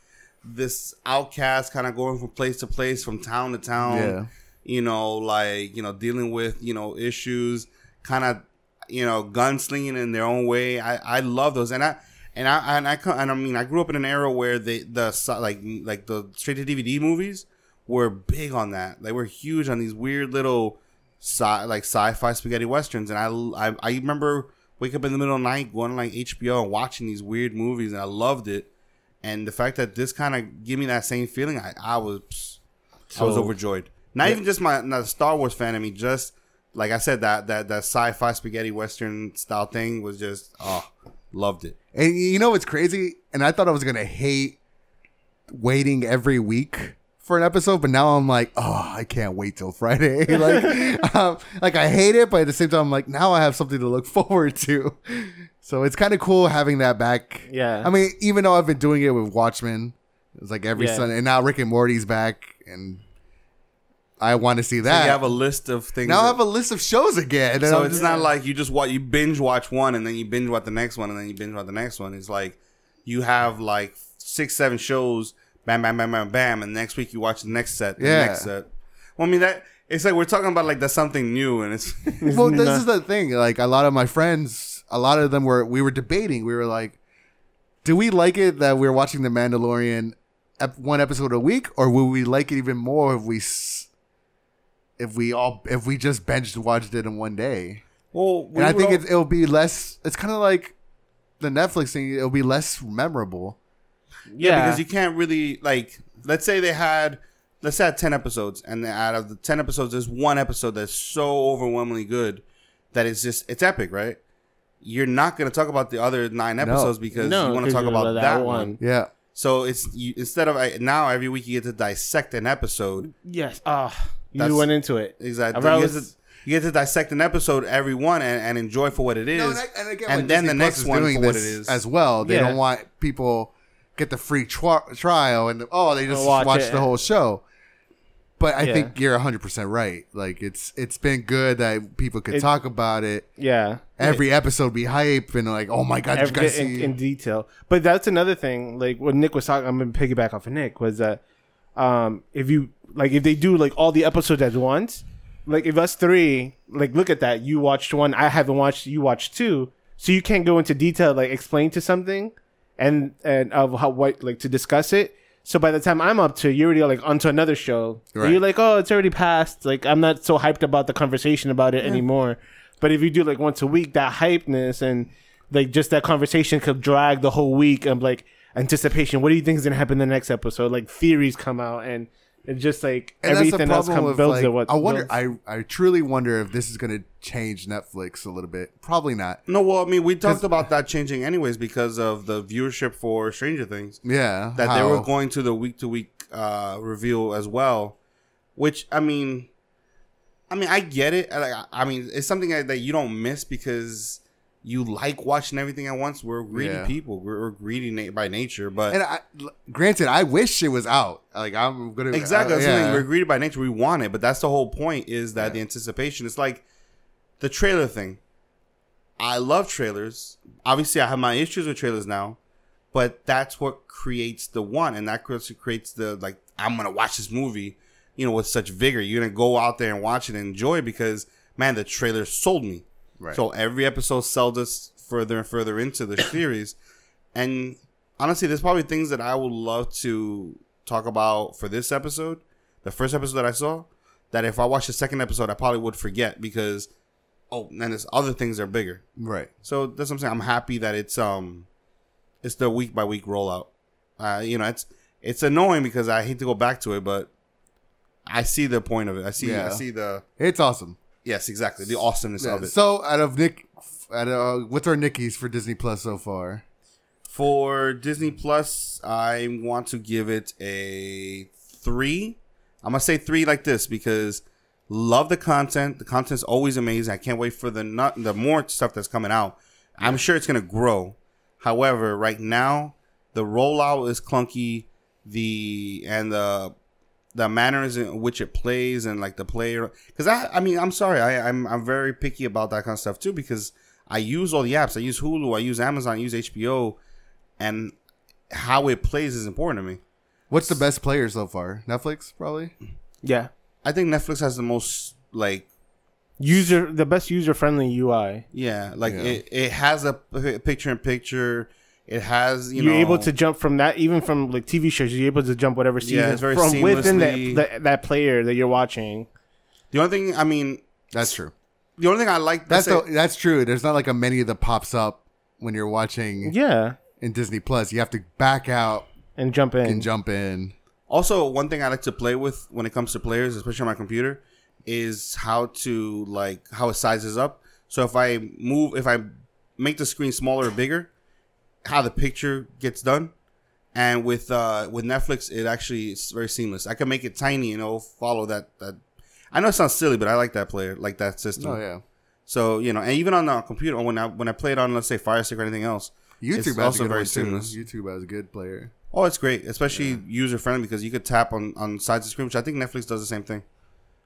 this outcast kind of going from place to place, from town to town. Yeah. You know, like you know, dealing with you know issues, kind of you know, gunslinging in their own way. I I love those, and I. And I and I and I mean I grew up in an era where they the like like the straight to DVD movies were big on that. They were huge on these weird little sci like sci-fi spaghetti westerns. And I, I I remember wake up in the middle of the night going like HBO and watching these weird movies, and I loved it. And the fact that this kind of gave me that same feeling, I I was psst, I was overjoyed. Not even just my not a Star Wars fan of me, just like I said, that that that sci-fi spaghetti western style thing was just oh, loved it. And you know what's crazy? And I thought I was gonna hate waiting every week for an episode, but now I'm like, oh, I can't wait till Friday. (laughs) like, (laughs) um, like I hate it, but at the same time, I'm like, now I have something to look (laughs) forward to. So it's kind of cool having that back. Yeah. I mean, even though I've been doing it with Watchmen, it's like every Yeah. Sunday, and now Rick and Morty's back, and I want to see So that. you have a list of things. now I have a list of shows again. so it's just- not like you just watch you binge watch one and then you binge watch the next one and then you binge watch the next one. It's like you have like six, seven shows, bam, bam, bam, bam, bam, and next week you watch the next set, the Yeah. next set. Well, I mean that it's like we're talking about like that's something new and it's (laughs) well, this is the thing. Like a lot of my friends, a lot of them were we were debating. We were like, do we like it that we're watching The Mandalorian ep- one episode a week, or will we like it even more if we s- if we all if we just benched watched it in one day? well. we And I would think all- it's, it'll be less. It's kind of like the Netflix thing. It'll be less memorable. Yeah, because you can't really like. Let's say they had, let's say, had ten episodes, and out of the ten episodes, there's one episode that's so overwhelmingly good that it's just it's epic, right? You're not going to talk about the other nine episodes because no, you want to talk about that, one. Yeah. So it's you, instead of I- now every week you get to dissect an episode. Yes. Ah, you went into it. Exactly. You get, to, you get to dissect an episode every one and, and enjoy for what it is. No, and, I, and, again, and then Disney the Plus next one doing for what it is. as well. They Yeah. don't want people get the free tri- trial and oh, they just Watch watch, the whole show. But I Yeah. think you're 100 percent right. Like it's it's been good that people could It- talk about it. Yeah. Every episode be hype and like, oh my god, did you Every, guys in, see? in detail. But that's another thing. Like what Nick was talking, I'm gonna piggyback off of Nick was that um, if you like if they do like all the episodes at once, like if us three like look at that, you watched one, I haven't watched, you watched two, so you can't go into detail like explain to something and and of how what like to discuss it. So by the time I'm up to, you're already like onto another show. Right. You're like, oh, it's already passed. Like I'm not so hyped about the conversation about it anymore. But if you do like once a week, that hypeness and like just that conversation could drag the whole week of like anticipation. What do you think is gonna happen in the next episode? Like theories come out and it's just like and everything else problem comes builds like, it. What I wonder. builds- I I truly wonder if this is going to change Netflix a little bit. Probably not. no, well, I mean, we talked about that changing anyways because of the viewership for Stranger Things. Yeah, that they were going to the week to week uh reveal as well, which I mean, I mean I get it. Like, I- I mean, it's something that that you don't miss because you like watching everything at once. We're greedy Yeah. people. We're, we're greedy na- by nature, but And I, granted, I wish it was out. Like I'm gonna exactly uh, thing. yeah. We're greedy by nature. We want it, but that's the whole point. Is that the anticipation? It's like the trailer thing. I love trailers. Obviously, I have my issues with trailers now, but that's what creates the one, and that creates creates the like. I'm gonna watch this movie, you know, with such vigor. You're gonna go out there and watch it and enjoy it because man, the trailer sold me. Right. So every episode sells us further and further into the (coughs) series, and honestly, there's probably things that I would love to talk about for this episode, the first episode that I saw, that if I watch the second episode, I probably would forget because oh, and there's other things that are bigger. right. So that's what I'm saying. I'm happy that it's um, it's the week by week rollout. Uh, you know, it's it's annoying because I hate to go back to it, but I see the point of it. I see Yeah. I see the It's awesome. Yes, exactly the awesomeness Yeah, of it. So out of Nick, out of, uh, what's our Nickies for Disney Plus so far? For Disney Plus, I want to give it a three. I'm gonna say three like this because love the content. The content's always amazing. I can't wait for the not the more stuff that's coming out. I'm sure it's gonna grow. However, right now the rollout is clunky. The and the the manners in which it plays and like the player because I I mean I'm sorry I I'm I'm very picky about that kind of stuff too because I use all the apps I use Hulu I use Amazon I use HBO and how it plays is important to me. What's the best player so far? Netflix, probably. yeah. I think Netflix has the most like User the best user friendly UI. yeah like Yeah. it, it has a picture in picture it has you You are know able to jump from that, even from like TV shows. You're able to jump whatever season Yeah, it's very from within that, that that player that you're watching. the only thing I mean That's true. the only thing I like That's say, the, that's true. There's not like a menu that pops up when you're watching Yeah, in Disney Plus. You have to back out and jump in. and jump in. Also, one thing I like to play with when it comes to players, especially on my computer, is how to like how it sizes up. So if I move, if I make the screen smaller or bigger, how the picture gets done. And with uh with Netflix, it actually is very seamless. I can make it tiny and it'll follow that that. I know it sounds silly, but I like that player, like that system. Oh yeah. So you know, and even on the computer, when I when I play it on, let's say Fire Stick or anything else, YouTube it's also very one, too. seamless. YouTube has a good player. Oh, it's great, especially user friendly because you could tap on on sides of the screen, which I think Netflix does the same thing,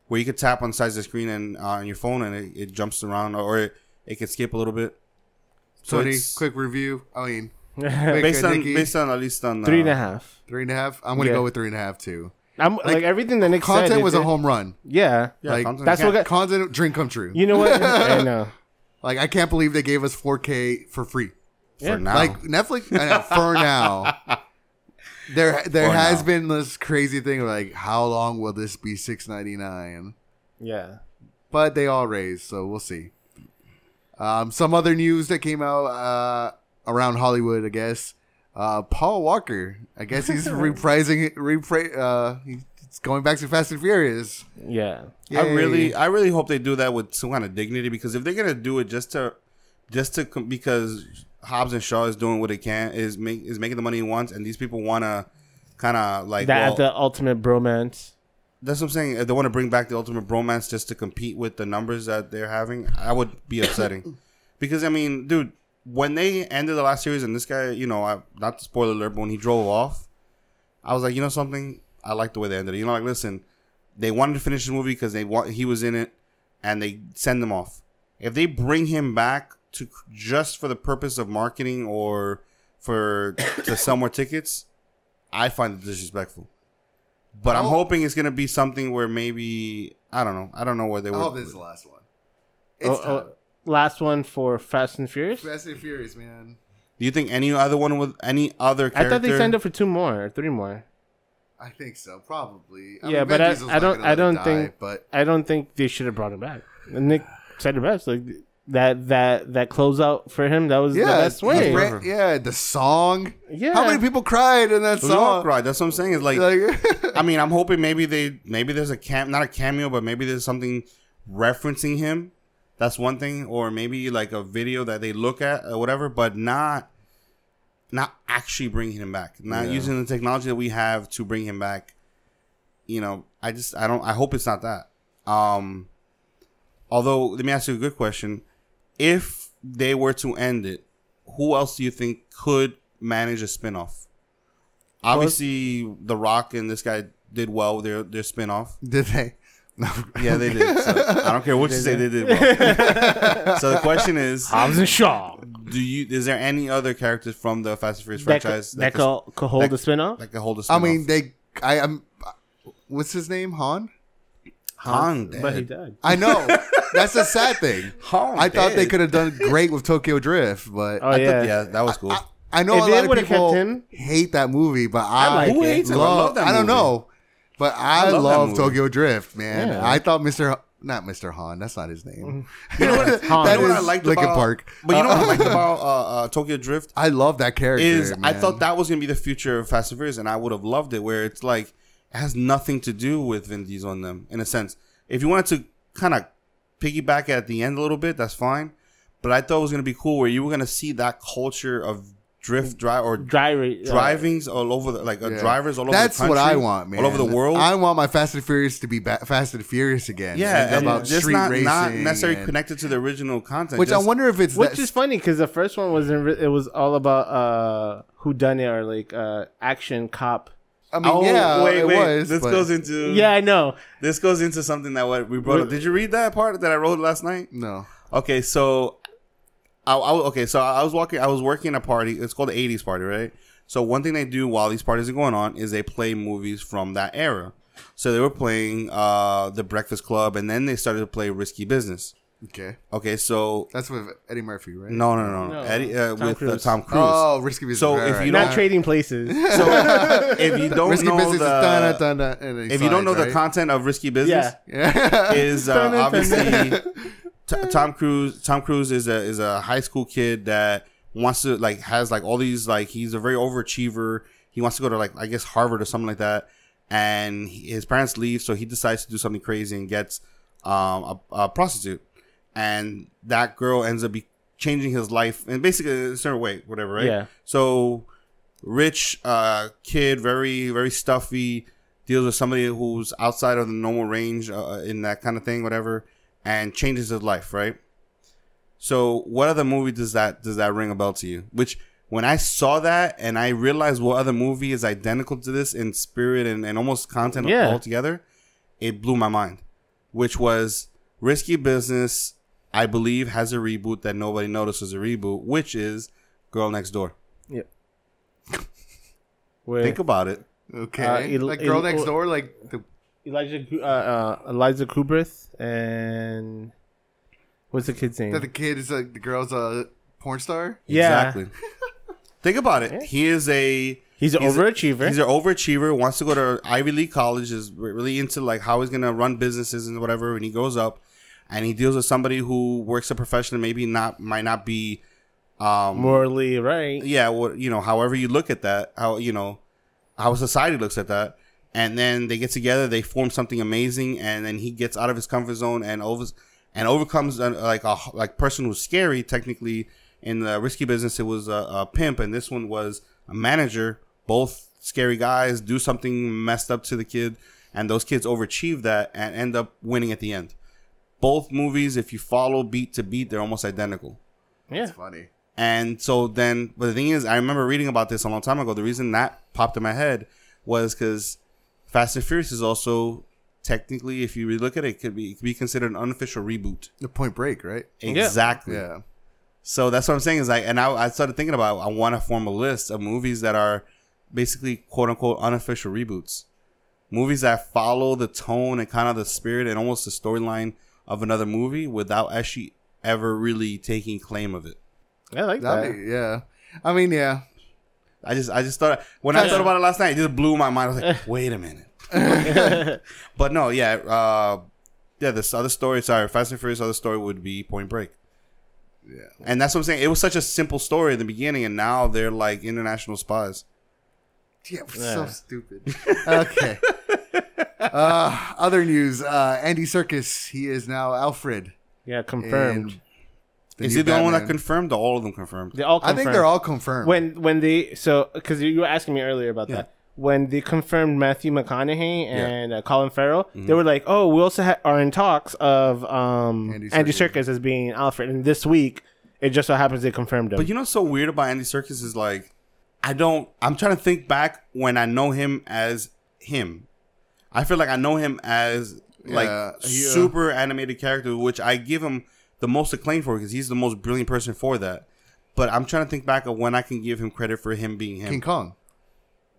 where you could tap on sides of the screen and uh, on your phone and it, it jumps around or it, it can skip a little bit. So Tony, it's quick review. I (laughs) mean, based on Nicky? based on at least on uh, Three and a half. three and a half. I'm gonna Yeah. go with three and a half too. I'm like, everything that Nick Content said. it was a home run. Yeah, Yeah, Like, content- that's what got, Content dream come true. you know what? (laughs) I know. Like I can't believe they gave us 4K for free. for Yeah. now. Like Netflix I know, for now. (laughs) There there For has now. been this crazy thing of like how long will this be 6.99? Yeah. But they all raised, so we'll see. Um, some other news that came out uh, around Hollywood, I guess. Uh, Paul Walker, I guess he's (laughs) reprising it. Repri- uh, he's going back to Fast and Furious. Yeah. I really, I really hope they do that with some kind of dignity because if they're gonna do it just to, just to com- because Hobbs and Shaw is doing what they can is make is making the money he wants, and these people wanna kind of like that well, the ultimate bromance. That's what I'm saying. If they want to bring back the ultimate bromance just to compete with the numbers that they're having, I would be upsetting (laughs) because I mean, dude, when they ended the last series and this guy, you know, I, not to spoiler alert, but when he drove off, I was like, you know something, I like the way they ended it. You know, like listen, they wanted to finish the movie because they want he was in it, and they send him off. If they bring him back to just for the purpose of marketing or for to sell more tickets, I find it disrespectful. But I'm Oh. hoping it's gonna be something where maybe I don't know. I don't know where they I would. hope this is the last one. It's Oh, time. oh, last one for Fast and Furious. Fast and Furious, man. Do you think any other one with any other I character? thought they signed up for two more or three more. I think so, probably. I Yeah, mean, but Vin I- Diesel's I not don't- gonna I let don't die, think- But I don't think they should have brought him back. And Nick said it best. Like that that that closeout for him, that was yeah, the best he way. ran- yeah, the song. Yeah. How many people cried in that We all song? cried. That's what I'm saying. Is like, Like, I (laughs) mean, I'm hoping maybe they maybe there's a cam not a cameo, but maybe there's something referencing him. That's one thing, or maybe like a video that they look at or whatever, but not not actually bringing him back. Not Yeah. using the technology that we have to bring him back. You know, I just I don't I hope it's not that. Um although let me ask you a good question. If they were to end it, who else do you think could manage a spin-off? Obviously, The Rock and this guy did well with their their spin-off. did they? No. Yeah, they did. So I don't care what you say, they did well. (laughs) so the question is, Hobbs and Shaw. do you is there any other characters from the Fast and Furious That, franchise could, that, could, could, could hold that- the spin off. that could hold a I spin-off? I mean, they. I am. What's his name? Han. Han But he dead. died. I know. (laughs) That's the sad thing. Han I thought they dead. could have done great with Tokyo Drift, but Oh I yeah. thought- yeah, that was cool. I, I know If a they lot of would've kept people him- hate that movie, but I, like Who it. hates it? I love. love that I don't movie. know, but I, I love love, movie. Tokyo Drift, man. Yeah. I thought Mr. Not Mr. Han. That's not his name. (laughs) You know what? (laughs) Han. you That know what I is liked Linkin about Park. But you know what I liked about uh, uh, Tokyo Drift I love that character. is I man. thought that was gonna be the future of Fast and Furious, and I would have loved it. Where it's like it has nothing to do with Vin Diesel on them in a sense. If you wanted to kind of piggyback at the end a little bit, that's fine. But I thought it was gonna be cool where you were gonna see that culture of drift drive or Driver. uh, drivings all over the like uh, Yeah. drivers all over That's the country, That's what I want, man. all over the world. I want my Fast and Furious to be ba- Fast and Furious again. yeah, It's and about just street not racing, not necessarily and- connected to the original content. Which just, I wonder if it's Which that, is funny because the first one was in, it was all about uh who done it or like uh action cop. I mean, Oh, yeah, wait, it wait. was. this but- goes into Yeah, I know. This goes into something that what we brought up. Did you read that part that I wrote last night? no. Okay, so I, I okay, so I was walking. I was working a party. It's called the '80s party, right? So one thing they do while these parties are going on is they play movies from that era. So they were playing uh, the Breakfast Club, and then they started to play Risky Business. Okay, Okay, so that's with Eddie Murphy, right? no, no, no, No, Eddie uh, Tom with uh, Cruise. Tom Cruise. Oh, Risky Business. So right, if right, you Not don't- right. trading places. (laughs) So if you don't Risky know Business the, is dun, dun, dun, and then if you don't know sides, the right? content of Risky Business, yeah. yeah. is uh, (laughs) Dun, dun, dun, obviously T- Tom Cruise. Tom Cruise is a is a high school kid that wants to like has like all these like he's a very overachiever. He wants to go to like I guess Harvard or something like that, and he- his parents leave, so he decides to do something crazy and gets um, a, a prostitute, and that girl ends up be changing his life in basically a certain way, whatever, right? Yeah. So, rich uh, kid, very very stuffy, deals with somebody who's outside of the normal range uh, in that kind of thing, whatever, and changes his life, right? So, what other movie does that does that ring a bell to you? Which when I saw that and I realized what other movie is identical to this in spirit and, and almost content Yeah. altogether, it blew my mind. Which was Risky Business, I believe, has a reboot that nobody notices a reboot, which is Girl Next Door. Yep. (laughs) Where Think about it. Okay, Uh, El- like girl El- next door, like the Elijah Ku- uh, uh, Eliza Kubrith and what's the kid's name? that the kid is like the girl's a porn star. yeah, Exactly. (laughs) Think about it. Yeah. He is a he's an He's a- overachiever. He's an overachiever. Wants to go to Ivy League college. Is really into like how he's gonna run businesses and whatever. And he grows up, and he deals with somebody who works a profession that maybe not might not be, um, morally right. yeah, what you know, however you look at that, how you know, how society looks at that, and then they get together, they form something amazing, and then he gets out of his comfort zone and over and overcomes uh, like a like person who's scary. Technically, in the risky business, it was a, a pimp, and this one was a manager. Both scary guys do something messed up to the kid, and those kids overachieve that and end up winning at the end. Both movies, if you follow beat to beat, they're almost identical. Yeah, It's funny. And so then, but the thing is, I remember reading about this a long time ago. The reason that popped in my head was because Fast and Furious is also technically, if you really look at it, it could be it could be considered an unofficial reboot. The Point Break, right? Exactly. Yeah. So that's what I'm saying is like, and I, I started thinking about I want to form a list of movies that are basically quote unquote unofficial reboots, movies that follow the tone and kind of the spirit and almost the storyline of another movie without actually ever really taking claim of it. I like that. That, yeah. I mean, yeah. I just I just thought when I thought about it last night, it just blew my mind. I was like, (laughs) wait a minute. (laughs) but no, yeah, uh, yeah. This other story, sorry, Fast and Furious other story would be Point Break, Yeah. and that's what I'm saying. It was such a simple story in the beginning, and now they're like international spies. Yeah, so Yeah. stupid. (laughs) okay. Uh, other news: uh, Andy Serkis. He is now Alfred. yeah, confirmed. the Is he the only one that Batman. confirmed, or all of them confirmed? they all I think they're all confirmed. when when they so because you were asking me earlier about Yeah. that when they confirmed Matthew McConaughey and uh, Colin Farrell, Mm-hmm. they were like, "Oh, we also ha- are in talks of um, Andy Andy, Serkis. Serkis as being Alfred." And this week, it just so happens they confirmed him. But you know, what's so weird about Andy Serkis is like, I don't. I'm trying to think back when I know him as him. I feel like I know him as like Yeah, he, uh, super animated character, which I give him the most acclaim for because he's the most brilliant person for that. But I'm trying to think back of when I can give him credit for him being him. King Kong.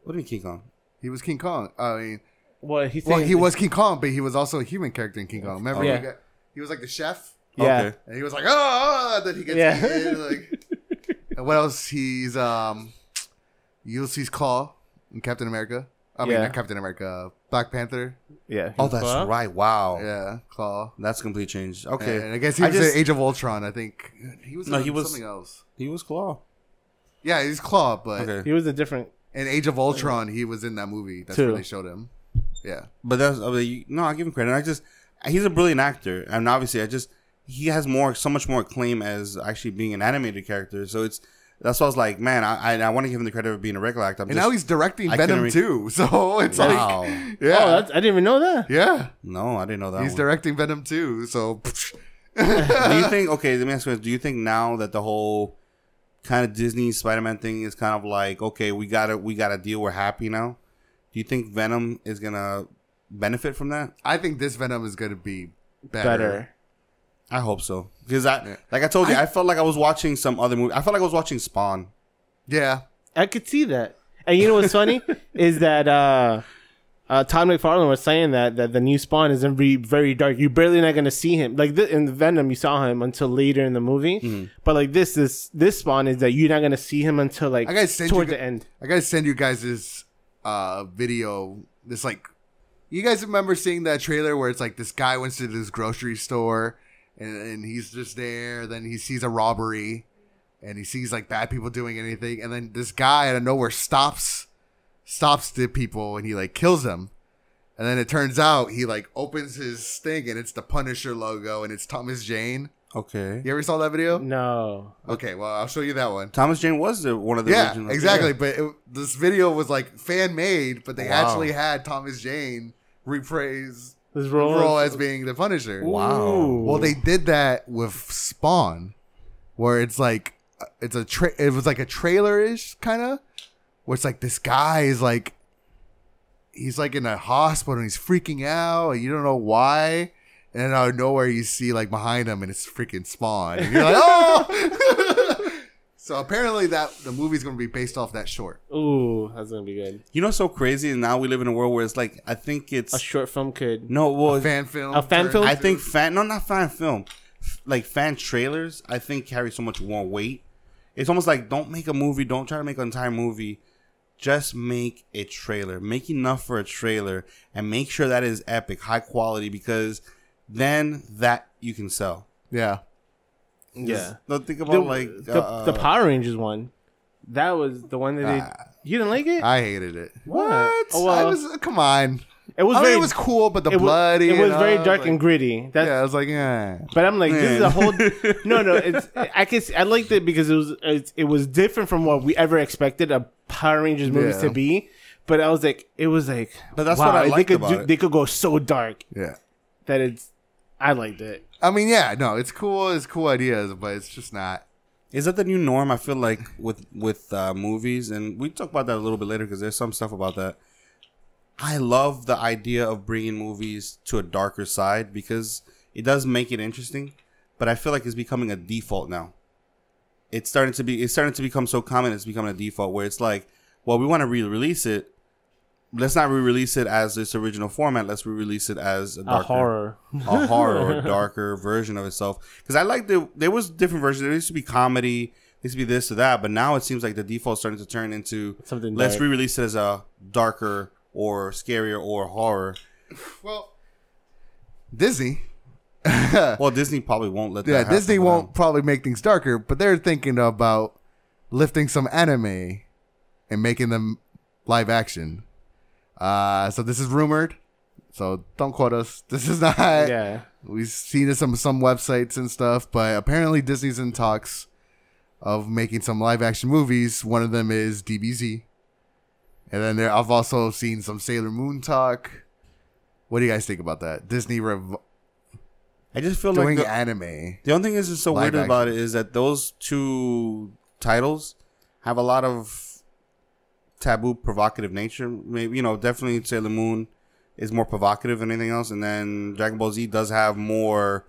what do you mean King Kong? He was King Kong. I mean, well, he's well, he was King Kong, but he was also a human character in King Kong. Remember? Yeah. He, got, he was like the chef, Yeah, Okay. and he was like, "Oh!" Then he gets Yeah. eaten, like. And what else? He's um, Ulysses Klaue in Captain America. I mean, Yeah. not Captain America, Black Panther. yeah. Oh, that's well, right. Wow. Yeah, Klaue. That's complete change. Okay. And I guess he was just- in Age of Ultron. I think he was. No, in he was- something else. He was Klaue. Yeah, he's Klaue, but Okay. He was a different. in Age of Ultron, he was in that movie. That's Two. where they showed him. Yeah, But that's I mean, you- no, I give him credit. I just he's a brilliant actor, and obviously, I just he has more, so much more acclaim as actually being an animated character. So it's that's why I was like, man, I I, I want to give him the credit of being a regular actor. I'm and just, now he's directing I Venom couldn't re- too. (laughs) So it's wow. like, Oh, yeah, that's, I didn't even know that. yeah, no, I didn't know that. he's one. directing Venom too. So do you (laughs) think? Okay, let me ask you. this. Do you think now that the whole kind of Disney Spider-Man thing is kind of like, okay, we gotta we gotta deal. We're happy now. Do you think Venom is gonna benefit from that? I think this Venom is going to be better. Better. I hope so because I, Yeah. like I told you, I, felt like I was watching some other movie. I felt like I was watching Spawn. Yeah, I could see that. And you know what's funny (laughs) is that uh, uh, Todd McFarlane was saying that that the new Spawn is gonna be very dark. You're barely not gonna see him. Like th- in Venom, you saw him until later in the movie. Mm-hmm. But like this, this this Spawn is that you're not gonna see him until like I gotta send you towards gu- the end. I gotta send you guys this uh video. This like, you guys remember seeing that trailer where it's like this guy went to this grocery store, and, and he's just there. Then he sees a robbery, and he sees like bad people doing anything, and then this guy out of nowhere stops, stops the people, and he like kills them. And then it turns out he like opens his thing and it's the Punisher logo and it's Thomas Jane. Okay. You ever saw that video? No. Okay, well I'll show you that one. Thomas Jane was the, one of the yeah, original. exactly. But it, this video was like fan made, but they Wow. actually had Thomas Jane rephrase This the role, role as being the Punisher. Wow. Ooh. Well, they did that with Spawn, where it's like uh, it's a tra- it was like a trailer ish kind of, where it's like this guy is like he's like in a hospital and he's freaking out and you don't know why, and out of nowhere you see like behind him and it's freaking Spawn, and you're like, (laughs) oh. So apparently that the movie's going to be based off that short. Ooh, that's gonna be good. You know, what's so crazy. And now we live in a world where it's like I think it's A short film could. no. Well, Fan film, A fan film? I think fan no, not fan film, F- like fan trailers. I think carry so much more weight. It's almost like don't make a movie. Don't try to make an entire movie. Just make a trailer. Make enough for a trailer, and make sure that is epic, high quality, because then that you can sell. yeah. Yeah. Don't think about The, like the, uh, the Power Rangers one. That was the one that they. Ah. you didn't like it? I hated it. What? Oh, I well, was come on. it was I mean, very. it was cool, but the it was, bloody. It was very dark like- and gritty. That's, Yeah, I was like, yeah. But I'm like, this is a whole. (laughs) No, no, it's. I can. see- I liked it because it was. It, it was different from what we ever expected a Power Rangers movies Yeah. to be. But I was like, it was like. But that's wow, what I liked they could about do- it. They could go so dark Yeah. that it's. I liked it. I mean, yeah, no, it's cool. It's cool ideas, but it's just not. Is that the new norm? I feel like with with uh, movies, and we talk about that a little bit later because there's some stuff about that. I love the idea of bringing movies to a darker side because it does make it interesting, but I feel like it's becoming a default now. It's starting to be it's starting to become so common. It's becoming a default where it's like, well, we want to re-release it. Let's not re-release it as this original format. Let's re-release it as a, A horror. a horror or (laughs) darker version of itself. Because I like the there was different versions. There used to be comedy, there used to be this or that, but now it seems like the default is starting to turn into Something Let's dark. re-release it as a darker or scarier or horror. Well, Disney. (laughs) Well, Disney probably won't let yeah, happen Disney won't them. probably make things darker, but they're thinking about lifting some anime and making them live action. Uh, so this is rumored. So don't quote us. (laughs) This is not. Yeah. We've seen it some some websites and stuff, but apparently Disney's in talks of making some live action movies. One of them is DBZ, and then there I've also seen some Sailor Moon talk. What do you guys think about that? Disney rev- I just feel doing like the, anime. the only thing that's just so Live weird about it is that those two titles have a lot of taboo, provocative nature. Maybe you know, definitely Sailor Moon is more provocative than anything else, and then Dragon Ball Z does have more,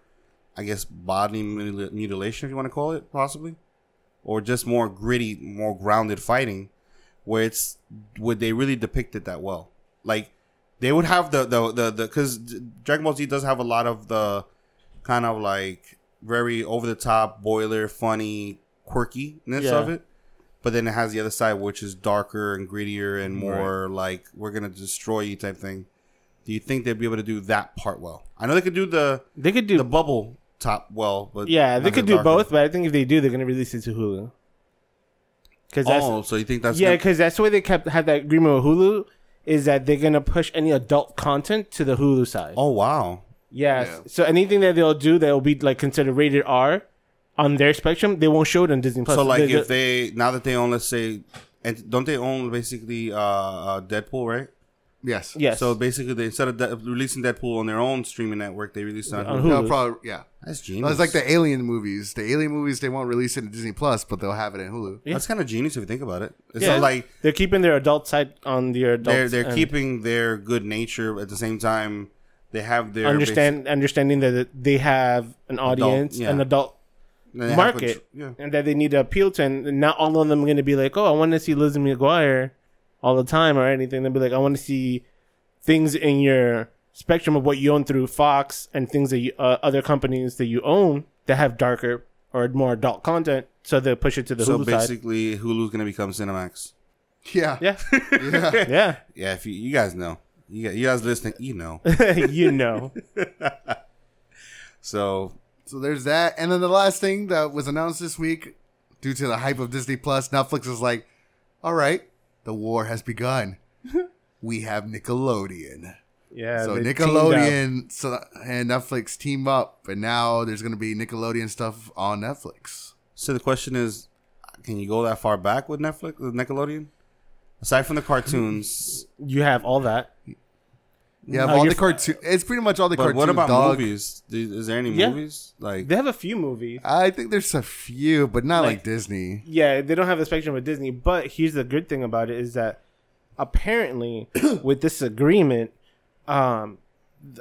I guess, body mutil- mutilation, if you want to call it, possibly, or just more gritty, more grounded fighting, where it's would they really depict it that well? Like they would have the the the because Dragon Ball Z does have a lot of the kind of like very over the top, boiler, funny, quirkiness Yeah. of it. But then it has the other side, which is darker and grittier and more like we're gonna destroy you type thing. Do you think they'd be able to do that part well? I know they could do the They could do. the bubble top well, but yeah, they could the do darker. both, but I think if they do, they're gonna release it to Hulu. Because that's Oh, so you think that's yeah, gonna- because that's the way they kept had that agreement with Hulu is that they're gonna push any adult content to the Hulu side. oh wow, Yeah. Yeah. So anything that they'll do that will be like considered rated R on their spectrum, they won't show it on Disney Plus. so like They- if they now that they own, let's say, and don't they own basically uh, uh Deadpool, right? Yes. yes, So basically, they instead of de- releasing Deadpool on their own streaming network, they released it on, On Hulu. Hulu. No, probably yeah. That's genius. it's like the Alien movies. The Alien movies they won't release it in Disney Plus, but they'll have it in Hulu. Yeah. That's kind of genius if you think about it. It's Yeah. like they're keeping their adult side on their adult. they're they're keeping their good nature at the same time. They have their understand understanding that they have an audience, yeah. an adult basic- they have market, contr- yeah. and that they need to appeal to, and not all of them are going to be like, "Oh, I want to see Lizzie McGuire all the time" or anything. They'll be like, "I want to see things in your spectrum of what you own through Fox and things that you, uh, other companies that you own that have darker or more adult content." So they'll push it to the So Hulu side. basically, Hulu's gonna become Cinemax. Yeah. Yeah, Yeah. (laughs) yeah, Yeah, if you, you guys know, you guys, you guys listening, you know. (laughs) you know. (laughs) So So there's that. And then the last thing that was announced this week, due to the hype of Disney Plus, Netflix is like, all right, the war has begun. (laughs) we have Nickelodeon. Yeah, so they teamed up. Nickelodeon so, and Netflix team up, and now there's gonna be Nickelodeon stuff on Netflix. So the question is, can you go that far back with Netflix, with Nickelodeon? Aside from the cartoons, You have all that. You have Uh, all the f- cartoon. It's pretty much all the but cartoons. what about dog. movies? Is there any Yeah. movies like? They have a few movies. I think there's a few, but not like, Like- Disney. Yeah, they don't have the spectrum with Disney. But here's the good thing about it is that apparently (coughs) with this agreement, um,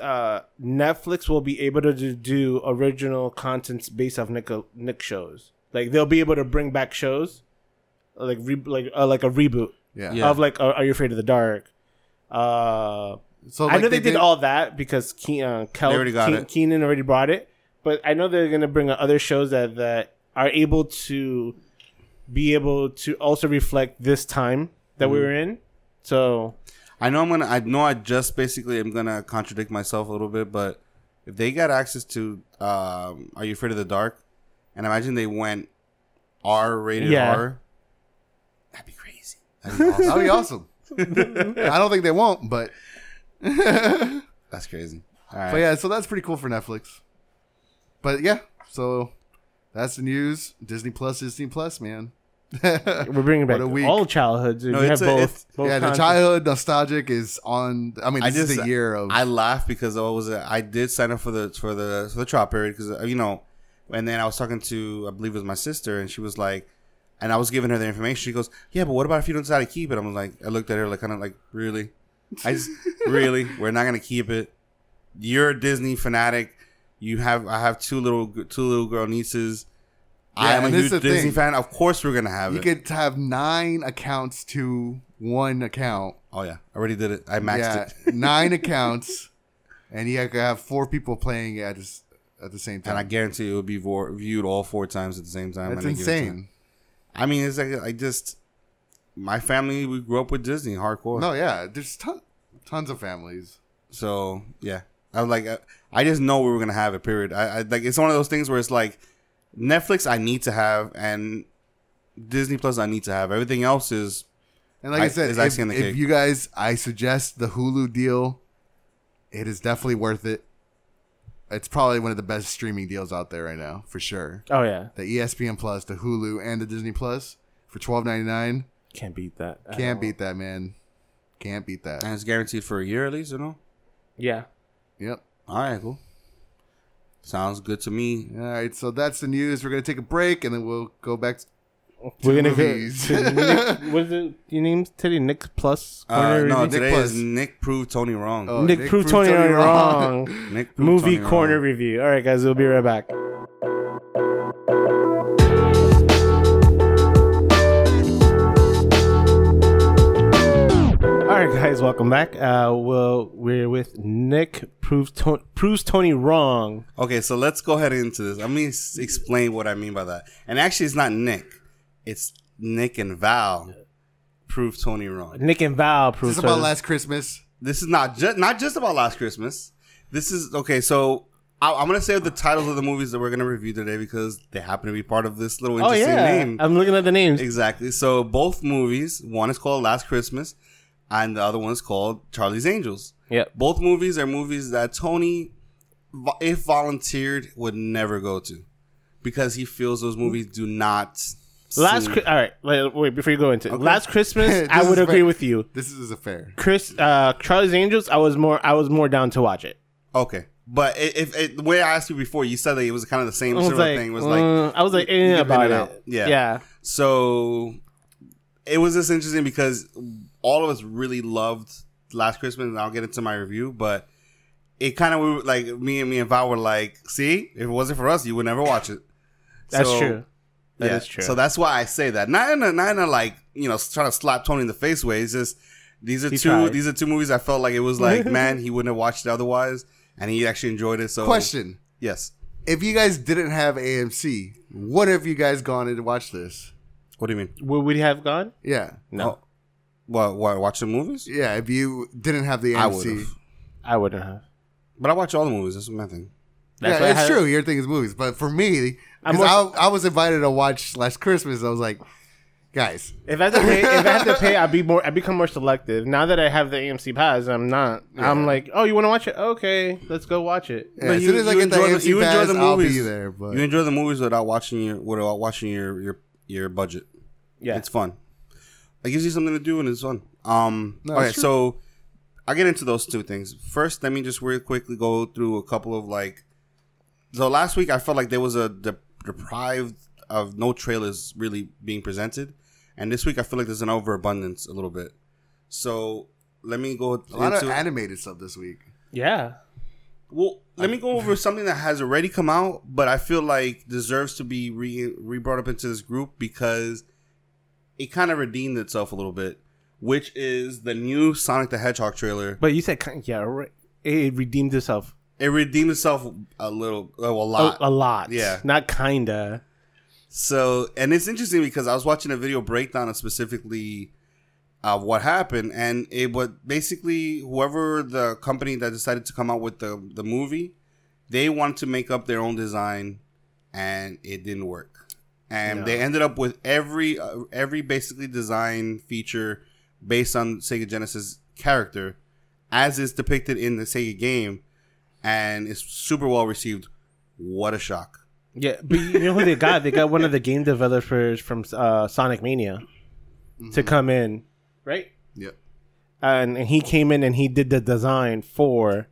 uh, Netflix will be able to do- do original contents based off Nick Nick shows. Like they'll be able to bring back shows, like re- like uh, like a reboot Yeah. Yeah. of like uh, Are You Afraid of the Dark? Uh, So I know they, did, all that because Ke- uh, Kel- already got Ke- it. Keenan already brought it, but I know they're gonna bring other shows that that are able to be able to also reflect this time that Mm-hmm. we were in. So I know I'm gonna. I know I just basically am gonna contradict myself a little bit, but if they got access to, um, Are You Afraid of the Dark? And imagine they went R-rated Yeah. horror. That'd be crazy. That'd be awesome. That'd be (laughs) awesome. (laughs) I don't think they won't, but (laughs) That's crazy. All right. but yeah. So that's pretty cool for Netflix. But yeah, so that's the news. Disney Plus, Disney Plus, man. (laughs) we're bringing back a week. all childhoods. No, we have a- both. both yeah, the concepts. childhood nostalgic is on. I mean, I this is just- the year of. I laughed because what was it? I did sign up for the for the for the trial period because you know, and then I was talking to I believe it was my sister, and she was like, and I was giving her the information. She goes, "Yeah, but what about if you don't decide to keep it?" I'm like, I looked at her like kind of like, really? I just really, we're not gonna keep it. You're a Disney fanatic. You have I have two little two little girl nieces. I am a huge Disney thing. fan. Of course, we're gonna have you it. could have nine accounts to one account. oh yeah, I already did it. I maxed yeah, it, (laughs) nine accounts, and you could have four people playing at this, at the same time. and I guarantee it will be viewed all four times at the same time. That's any given time. insane. I mean, it's like I just my family we grew up with Disney hardcore. No, yeah, there's ton, tons of families. So yeah, I was like, I, I just know we were gonna have it. Period. I, I like it's one of those things where it's like Netflix I need to have and Disney Plus I need to have. Everything else is And like I, I- said, is if, the if you guys, I suggest the Hulu deal. It is definitely worth it. It's probably one of the best streaming deals out there right now, for sure. Oh yeah, The ESPN Plus, the Hulu, and the Disney Plus for twelve ninety nine. Can't beat that. Can't all. beat that, man. Can't beat that. and it's guaranteed for a year at least. You know. Yeah. Yep. All right, cool. Sounds good to me. All right, so that's the news. We're gonna take a break, and then we'll go back. To, We're gonna go. movies. to Nick, (laughs) what is it? Your name's today? Nick Plus. Uh, no, review? today Plus. is Nick proved Tony wrong. Oh, Nick, Nick proved proved Tony, Tony wrong. wrong. (laughs) (laughs) Nick proved Movie Tony corner wrong. review. All right, guys, we'll be right back. Right, guys, welcome back. Uh, well, we're with Nick proves to- proves Tony wrong. Okay, so let's go ahead into this. Let me s- explain what I mean by that. And actually, it's not Nick. It's Nick and Val prove Tony wrong. Nick and Val This proves is about Tony- last Christmas. This is not just not just about Last Christmas. This is okay. So I, I'm gonna say the titles of the movies that we're gonna review today because they happen to be part of this little Oh interesting yeah, name. I'm looking at the names. Exactly. So both movies, one is called Last Christmas, and the other one is called Charlie's Angels. Yeah. Both movies are movies that Tony, if volunteered, would never go to because he feels those movies do not. Last, Chri- all right. Wait, wait, before you go into it. last Christmas, (laughs) I would agree fair. with you. This is a fair. Chris, uh, Charlie's Angels, I was more, I was more down to watch it. okay, but if, if the way I asked you before, you said that it was kind of the same sort like, of thing. Was like mm, I was like, eh, about it. it out. Yeah. yeah. So it was just interesting because all of us really loved Last Christmas, and I'll get into my review, but it kind of like me and me and Val were like, "See, if it wasn't for us, you would never watch it." (laughs) That's So, true. That is yeah, true. So that's why I say that. Not in a not in a like you know trying to slap Tony in the face way. It's just these are He two tried. these are two movies I felt like it was like (laughs) man he wouldn't have watched it otherwise, and he actually enjoyed it. So Question: yes. If you guys didn't have AMC, what have you guys gone and to watch this? What do you mean? Would we have gone? Yeah, No, Oh, what what watch the movies? yeah. If you didn't have the I AMC, would've. I wouldn't have. But I watch all the movies. That's my thing. That's yeah, it's had- true. Your thing is movies, but for me, I'm because I, I was invited to watch Last Christmas, I was like, guys. If I have to pay, if I have to pay, (laughs) I'd be more. I become more selective. Now that I have the AMC pass, I'm not. I'm like, oh, you want to watch it? Okay, let's go watch it. Yeah, as soon as I get the enjoy AMC you enjoy pass, the I'll movies. be there. But You enjoy the movies without watching your without watching your your your budget. Yeah, It's fun. It gives you something to do and it's fun. Um, No, okay, so I'll get into those two things. First, let me just real quickly go through a couple of like. So last week I felt like there was a de- deprived of no trailers really being presented, and this week I feel like there's an overabundance a little bit. So let me go a lot of animated stuff this week. yeah. well, let me go over something that has already come out, but I feel like deserves to be re re brought up into this group because it kind of redeemed itself a little bit, which is the new Sonic the Hedgehog trailer. But you said, yeah, it redeemed itself It redeemed itself a little, oh, a a, lot. a lot. Yeah. not kinda. So, and it's interesting because I was watching a video breakdown of specifically uh, what happened, and it was basically whoever the company that decided to come out with the the movie, they wanted to make up their own design, and it didn't work, and No. they ended up with every uh, every basically design feature based on Sega Genesis character, as is depicted in the Sega game, and it's super well received. What a shock! Yeah, but you know who they got? They got one of the game developers from uh, Sonic Mania to come in, right? Yep. And, and he came in and he did the design for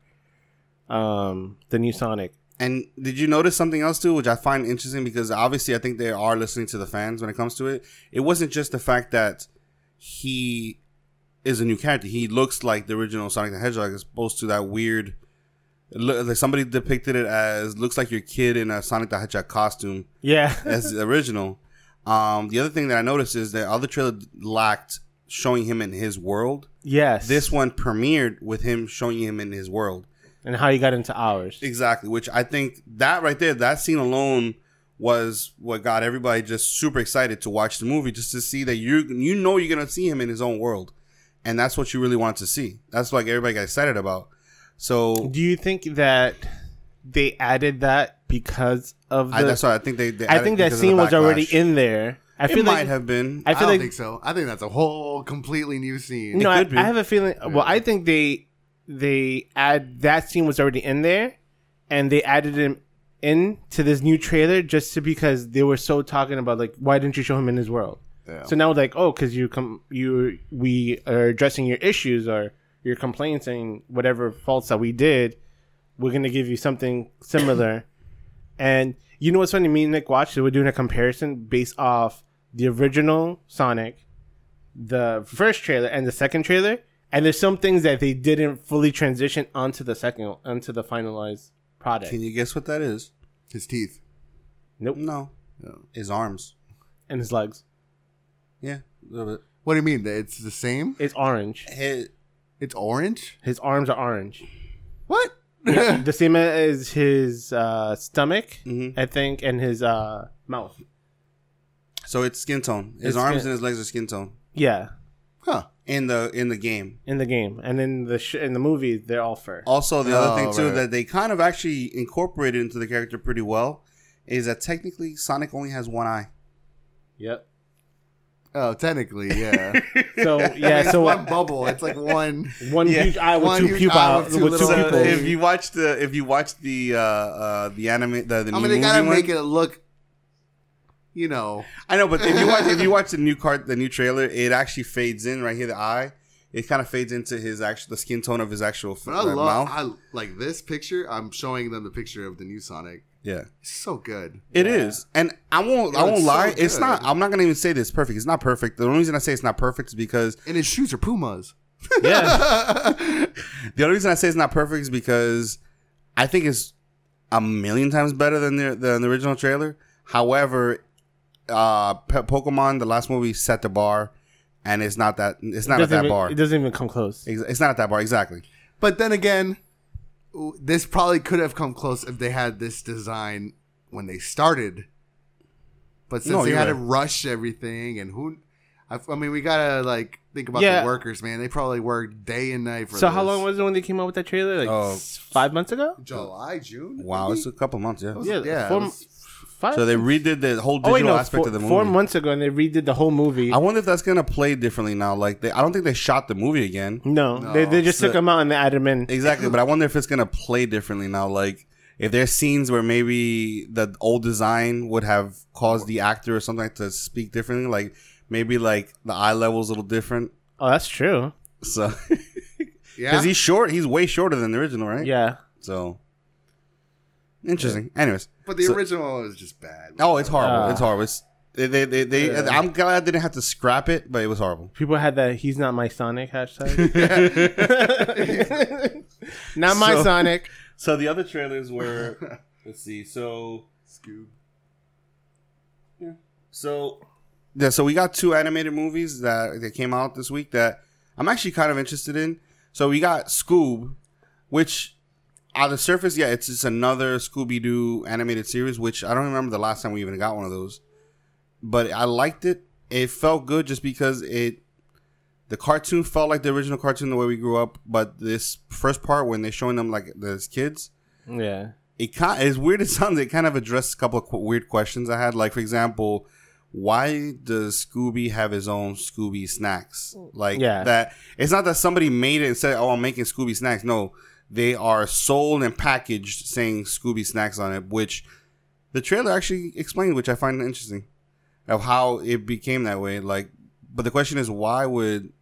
um, the new Sonic. And did you notice something else too, which I find interesting because obviously I think they are listening to the fans when it comes to it. It wasn't just the fact that he is a new character; he looks like the original Sonic the Hedgehog, as opposed to that weird. Like somebody depicted it as looks like your kid in a Sonic the Hedgehog costume Yeah, (laughs) as the original. Um, the other thing that I noticed is that other trailer lacked showing him in his world. yes. This one premiered with him showing him in his world. And how he got into ours. Exactly, which I think that right there, that scene alone was what got everybody just super excited to watch the movie, just to see that you you know you're gonna see him in his own world, and that's what you really want to see. That's like everybody got excited about. So Do you think that they added that because of the? I, that's why I think they. they I think that because of the scene was already in there. I It feel might have been. I I, don't like think so. I think that's a whole completely new scene. no. I, could be. I have a feeling. Well, I think they they add that scene was already in there, and they added him in to this new trailer just to, because they were so talking about like why didn't you show him in his world? Yeah. So now like oh because you come you we are addressing your issues or your complaints and whatever faults that we did, we're gonna give you something similar. (coughs) and you know what's funny? Me and Nick watched it. We're doing a comparison based off the original Sonic, the first trailer, and the second trailer. And there's some things that they didn't fully transition onto the second, onto the finalized product. Can you guess what that is? His teeth. Nope. No, No. his arms. And his legs. Yeah, a little bit. What do you mean? It's the same? It's orange. His, It's orange? His arms are orange. What? (laughs) the same as his uh, stomach, Mhm. I think, and his uh, mouth. so it's skin tone. His It's arms skin- and his legs are skin tone Yeah, huh. In the in the game. in the game, and in the sh- in the movie, they're all fur. Also, the other Oh, thing too right. that they kind of actually incorporated into the character pretty well is that technically Sonic only has one eye. Yep. Oh, technically, yeah. (laughs) So yeah, it's so one bubble. It's like one. (laughs) one Yeah. huge eye with One two huge pupa, eye with, with two two So pupils. if you watch the if you watch the uh uh the anime the, the I new mean, they movie gotta one, make it look, you know. I know, but if you watch if you watch the new card the new trailer, it actually fades in right here the eye. It kind of fades into his actual the skin tone of his actual f- I uh, love, mouth. I like this picture. I'm showing them the picture of the new Sonic. yeah. It's so good. It is, and I won't. It I won't looks so lie. it's not. I'm not gonna even say this perfect. It's not perfect. The only reason I say it's not perfect is because And his shoes are Pumas. yeah, (laughs) the only reason I say it's not perfect is because I think it's a million times better than the than the original trailer. However, uh, Pokemon, the last movie, set the bar, and it's not that. It's not at that even, bar. it doesn't even come close. It's not at that bar exactly. But then again, this probably could have come close if they had this design when they started. But since No, they you're had to rush everything, and who, I, I mean, we gotta like think about Yeah. the workers, man. They probably worked day and night for. So how long was it when they came out with that trailer? Like Oh. s- five months ago? July, June? Wow, maybe? it's a couple months. Yeah. was- Yeah, yeah, four, it was Five. So they redid the whole oh, digital oh wait, no, aspect four, of the movie. four months ago, and they redid the whole movie. I wonder if that's gonna play differently now. Like, they, I don't think they shot the movie again. no, they, they just so- took them out and they added them in. Exactly, but I wonder if it's gonna play differently now. Like, if there's scenes where maybe the old design would have caused the actor or something to speak differently, like maybe like the eye level's a little different. Oh, that's true. So, (laughs) Yeah. because he's short, he's way shorter than the original, right? Yeah. So, interesting. Anyways, but the so- original is just bad. oh, it's horrible. Ah. it's horrible. It's, they, they, they, they Yeah. I'm glad I didn't have to scrap it, but it was horrible. People had that "He's not my Sonic" hashtag. (laughs) (laughs) not my So- Sonic. So the other trailers were, (laughs) let's see. So Scoob. Yeah. So, yeah, so we got two animated movies that that came out this week that I'm actually kind of interested in. So we got Scoob, which on the surface, yeah, it's just another Scooby Doo animated series. Which I don't remember the last time we even got one of those, but I liked it. It felt good just because it. The cartoon felt like the original cartoon the way we grew up, but this first part when they're showing them like as kids, Yeah. it kind as weird as it sounds, it kind of addressed a couple of qu- weird questions I had. Like, for example, why does Scooby have his own Scooby snacks? Like Yeah. that. It's not that somebody made it and said, "Oh, I'm making Scooby snacks." No, they are sold and packaged saying Scooby snacks on it, which the trailer actually explained, which I find interesting, of how it became that way. Like, but the question is, why would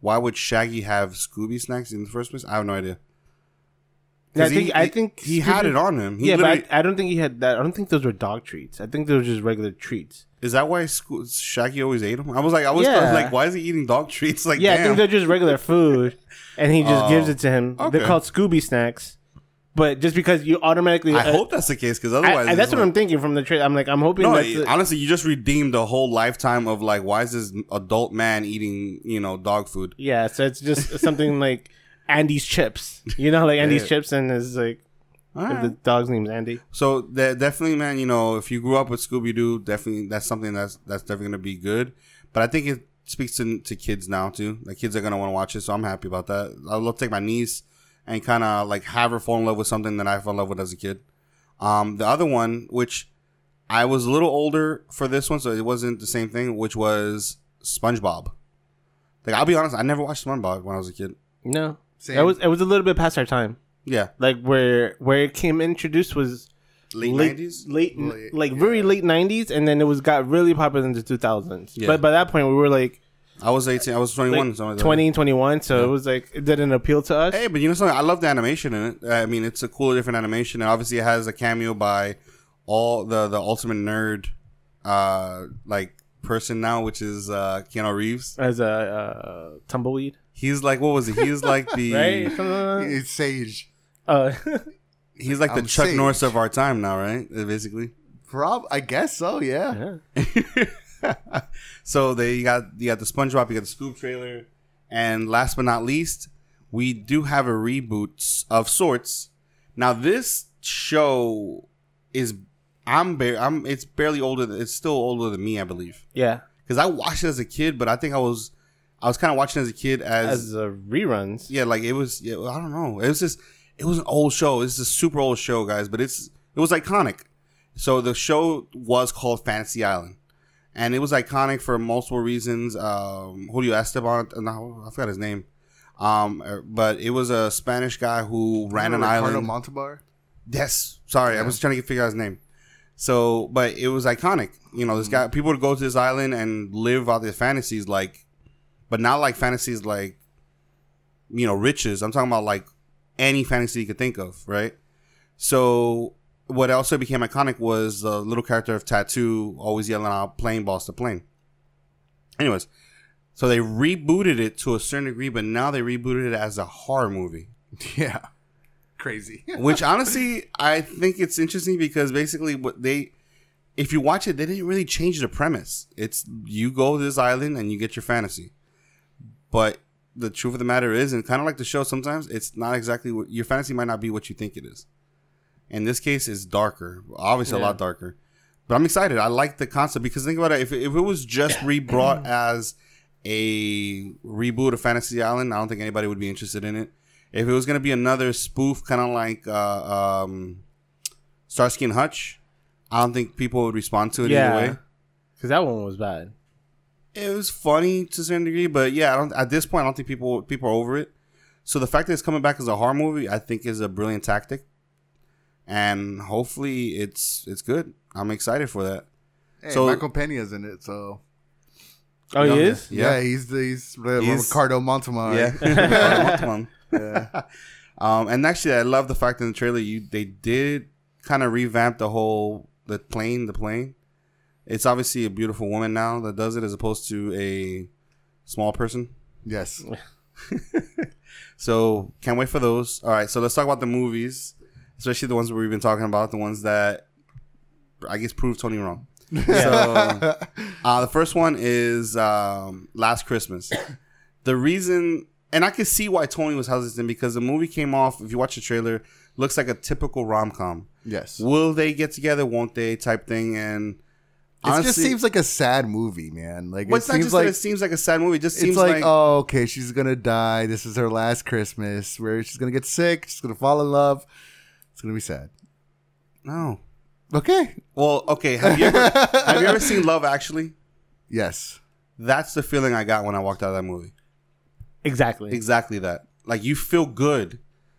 why would Shaggy have Scooby snacks in the first place? I have no idea. I think he- I think he had it on him. He yeah, but I, I don't think he had that. I don't think those were dog treats. I think those were just regular treats. Is that why Shaggy always ate them? I was like, I was Yeah. like, why is he eating dog treats? Like, Yeah, I think they're just regular food, and he just Oh, gives it to him. okay. They're called Scooby snacks, but just because you automatically, I uh, hope that's the case because otherwise, I- that's what like- I'm thinking from the trailer. I'm like, I'm hoping No, that's the- honestly, you just redeemed a whole lifetime of like, why is this adult man eating, you know, dog food? yeah. So it's just something like Andy's chips, you know, like Andy's Yeah. chips, and it's like right. the dog's name's Andy. So definitely, man, you know, if you grew up with Scooby Doo, definitely that's something that's that's definitely gonna be good. But I think it speaks to to kids now too. Like kids are gonna want to watch it, so I'm happy about that. I'll love to take my niece and kind of like have her fall in love with something that I fell in love with as a kid. Um, the other one, which I was a little older for this one, so it wasn't the same thing, which was SpongeBob. Like I'll be honest, I never watched SpongeBob when I was a kid. No, Same. it was it was a little bit past our time. Yeah, Like where where it came introduced was late nineties. late, Late, like very late '90s, and then it was got really popular in the 2000s. Yeah. But by that point, we were like, I was eighteen. I was twenty like like 20 21, so it was like it didn't appeal to us. Hey, but you know something? I love the animation in it. I mean, it's a cool, different animation, and obviously it has a cameo by all the the ultimate nerd, uh, like person now, which is uh Keanu Reeves. As a uh, tumbleweed, He's like, what was he? He's like (laughs) the right? Something like that? It's Sage. Uh, (laughs) he's like the I'm Chuck Sage. Norris of our time now, right? Uh, Basically. Prob, I guess so. Yeah. yeah. (laughs) so they you got you got the SpongeBob, you got the Scoob trailer, and last but not least, we do have a reboot of sorts. Now this show is I'm bare I'm it's barely older. Than, it's still older than me, I believe, yeah. because I watched it as a kid, but I think I was I was kind of watching as a kid as, As uh, reruns. yeah, like it was. Yeah, I don't know. It was just. It was an old show. It's a super old show, guys, but it's it was iconic. So the show was called Fantasy Island, and it was iconic for multiple reasons. Um, Julio Esteban, no, I forgot his name, um, but it was a Spanish guy who ran an Ricardo island. Montalbán. Yes, sorry, I was trying to figure out his name. So, but it was iconic. You know, this guy, people would go to this island and live out their fantasies, like, but not like fantasies like, you know, riches. I'm talking about like any fantasy you could think of, right? So, what also became iconic was the little character of Tattoo always yelling out "plane boss to plane." Anyways, so they rebooted it to a certain degree, but now they rebooted it as a horror movie (laughs) Yeah. Crazy. (laughs) which honestly i think it's interesting because basically what they if you watch it they didn't really change the premise it's you go to this island and you get your fantasy but the truth of the matter is and kind of like the show sometimes it's not exactly what your fantasy might not be what you think it is in this case it's darker obviously a lot darker but i'm excited i like the concept because think about it if, if it was just rebrought (clears throat) as a reboot of fantasy island i don't think anybody would be interested in it if it was going to be another spoof kind of like uh, um, starsky and hutch I don't think people would respond to it Yeah. either way. Because that one was bad. It was funny to a certain degree, but yeah, I don't. At this point, I don't think people people are over it. So the fact that it's coming back as a horror movie, I think, is a brilliant tactic, and hopefully, it's it's good. I'm excited for that. Hey, So- Michael Pena's in it, so Oh, Yeah. he is? yeah, he's the he's, the He's- Ricardo Montemar. Yeah. (laughs) (laughs) yeah. um, and actually, I love the fact in the trailer you they did kind of revamp the whole the plane. The plane. It's obviously a beautiful woman now that does it, as opposed to a small person. Yes. (laughs) So can't wait for those. All right, so let's talk about the movies, especially the ones we've been talking about, the ones that I guess proved Tony wrong. So (laughs) uh, the first one is um, Last Christmas. The reason, and I can see why Tony was hesitant because the movie came off. If you watch the trailer, looks like a typical rom com. Yes. Will they get together? Won't they? Type thing. And It just seems like a sad movie, man. Like well, it it's not seems just like that it seems like a sad movie. It just it's seems like, like, oh, okay, she's gonna die. This is her last Christmas, where she's gonna get sick. She's gonna fall in love. It's gonna be sad. no. Okay. Well, okay. Have you ever have you ever seen Love Actually? Yes. That's the feeling I got when I walked out of that movie. Exactly. Exactly that. Like you feel good.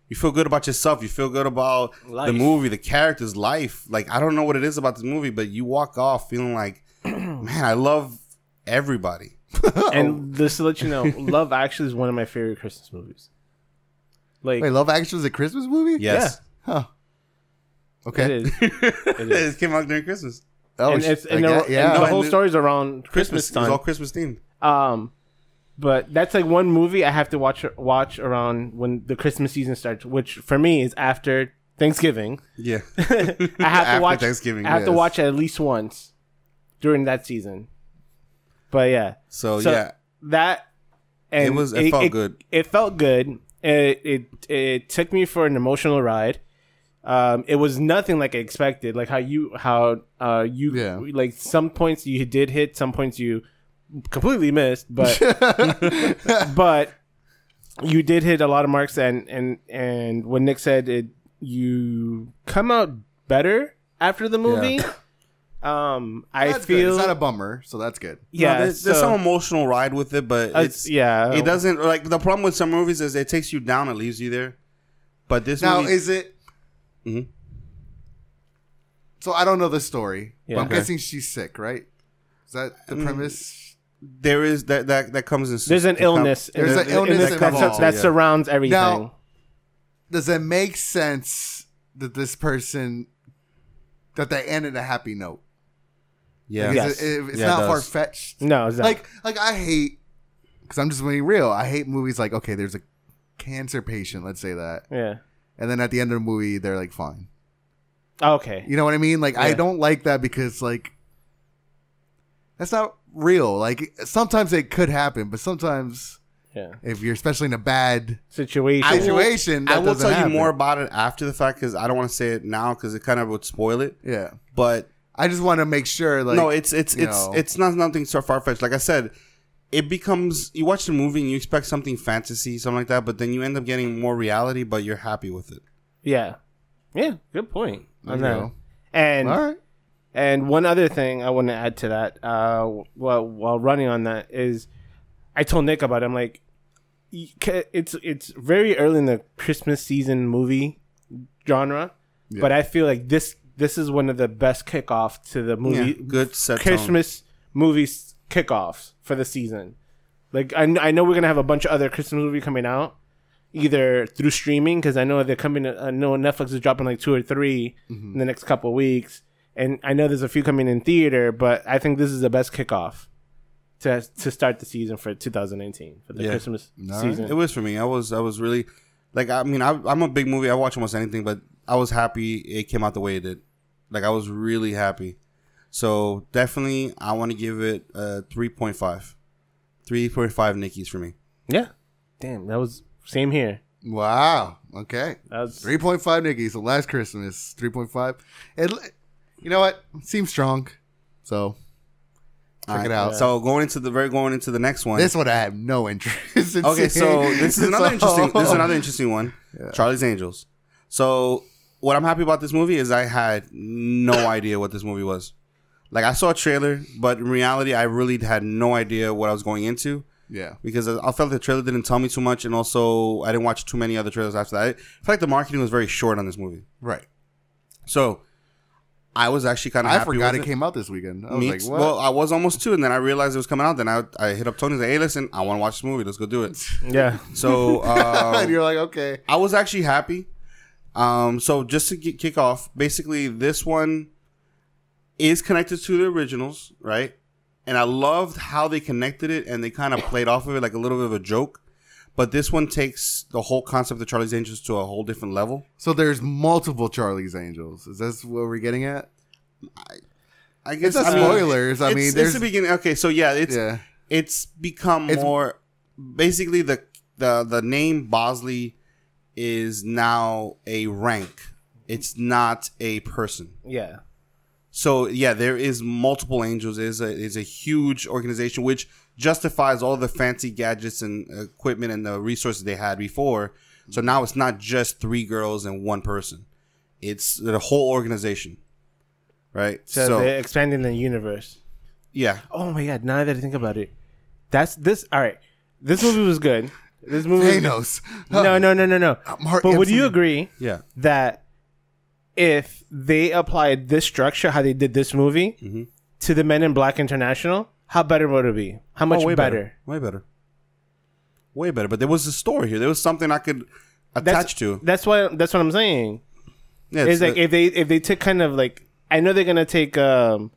You feel good about yourself. You feel good about Life. the movie, the characters, life. Like I don't know what it is about this movie, but you walk off feeling like, (clears throat) man, I love everybody. (laughs) And just to let you know, Love Actually is one of my favorite Christmas movies. Like, Wait, Love Actually is a Christmas movie? Yes. Huh. it Okay. (laughs) is. it came out during Christmas. Oh, and it's and the, guess- yeah. and the whole and- story's around Christmas, It was time. all Christmas themed. Um, but that's like one movie I have to watch watch around when the Christmas season starts, which for me is after Thanksgiving. Yeah. (laughs) I have to After watch Thanksgiving, I have to watch it at least once during that season. But yeah, So, So- yeah. that and It was- it felt good. It felt good. It, it it took me for an emotional ride. Um, it was nothing like I expected. Like how you how uh you Yeah. like some points you did hit, some points you completely missed, but (laughs) but you did hit a lot of marks and and and when Nick said it you come out better after the movie. (laughs) Um I That's good. feel it's not a bummer, so that's good. yeah, No, there's, there's some emotional ride with it, but uh, it's yeah. it doesn't like the problem with some movies is it takes you down, it leaves you there. But this Now, movie, is it? Mhm. So I don't know the story. Yeah. but I'm Okay. guessing she's sick, right? Is that the Mm. premise? There is that that that comes in. There's an it com- illness. There's an illness in that, involved, that yeah. surrounds everything. Now- Does it make sense that this person that they ended a happy note? Yeah. Yes. it- it- it's Yeah, not does. far fetched. no, it's not. Like, like I hate because I'm just being real. I hate movies like okay, there's a cancer patient. Let's say that, yeah. and then at the end of the movie, they're like fine. Okay. You know what I mean? Like I don't like that because like that's not real. Like sometimes it could happen, but sometimes Yeah. if you're especially in a bad Situation. I will- situation, I that will tell happen. you more about it after the fact because I don't want to say it now because it kind of would spoil it. Yeah, But I just want to make sure. Like no, it's it's it's know. it's not nothing so far fetched. Like I said, it becomes you watch the movie and you expect something fantasy, something like that, but then you end up getting more reality, but you're happy with it. yeah. Yeah. Good point I There you that. go. And all right. And one other thing I want to add to that, uh, while while running on that is, I told Nick about. It. I'm like, it's it's very early in the Christmas season movie genre, but I feel like this this is one of the best kickoff to the movie. Yeah, good set tone. Christmas movies kickoffs for the season. Like I, I know we're gonna have a bunch of other Christmas movie coming out, either through streaming because I know they're coming. I know Netflix is dropping like two or 3 Mm-hmm. in the next couple of weeks, and I know there's a few coming in theater. But I think this is the best kickoff to to start the season for 2019 for the Yeah. Christmas All season. It was for me. I was I was really like I mean I, I'm a big movie. I watch almost anything, but I was happy it came out the way it did. Like I was really happy. So definitely, I want to give it a three point five. Three point five Nickies for me. yeah, damn, that was same here. Wow. Okay. That was Three point five Nikki. So last Christmas, three point five. It. You know what? Seems strong. So check it out. So going into the very going into the next one. This one I have no interest in. okay, so this is another (laughs) So- interesting. This is another (laughs) interesting one. Charlie's Angels. So what I'm happy about this movie is I had no (coughs) idea what this movie was. Like I saw a trailer, but in reality, I really had no idea what I was going into Yeah. because I I felt the trailer didn't tell me too much, and also I didn't watch too many other trailers after that. I feel like the marketing was very short on this movie, Right. so I was actually kind of. I happy forgot with it came out this weekend. I was like, what? Well, I was almost two, and then I realized it was coming out. Then I, I hit up Tony and said, "Hey, listen, I want to watch this movie. Let's go do it." (laughs) Yeah. So uh, (laughs) and you're like, okay. I was actually happy. Um, so just to get, kick off, basically this one is connected to the originals, right? And I loved how they connected it and they kind of played off of it like a little bit of a joke. But this one takes the whole concept of Charlie's Angels to a whole different level. So there's multiple Charlie's Angels. Is this what we're getting at? I guess It's not I mean, spoilers. I it's- mean, it's there's the beginning. Okay, so yeah, it's yeah. it's become It's- more basically the the the name Bosley is now a rank. It's not a person. Yeah. So yeah, there is multiple angels. It is a is a huge organization which justifies all the fancy gadgets and equipment and the resources they had before. So now it's not just three girls and one person. It's the whole organization. Right? So, So, they're expanding the universe. yeah. Oh my god! Now that I think about it, that's this. All right, this movie was good. This movie. Thanos. No, no, no, no, no. Mark but would you agree Yeah. that if they applied this structure, how they did this movie, Mm-hmm. to the Men in Black International, how better would it be? How much Oh, way better? Way better. Way better. But there was a story here. There was something I could That's, attach to. That's what. That's what I'm saying. Yeah, It's like the- if they if they took kind of like I know they're gonna take um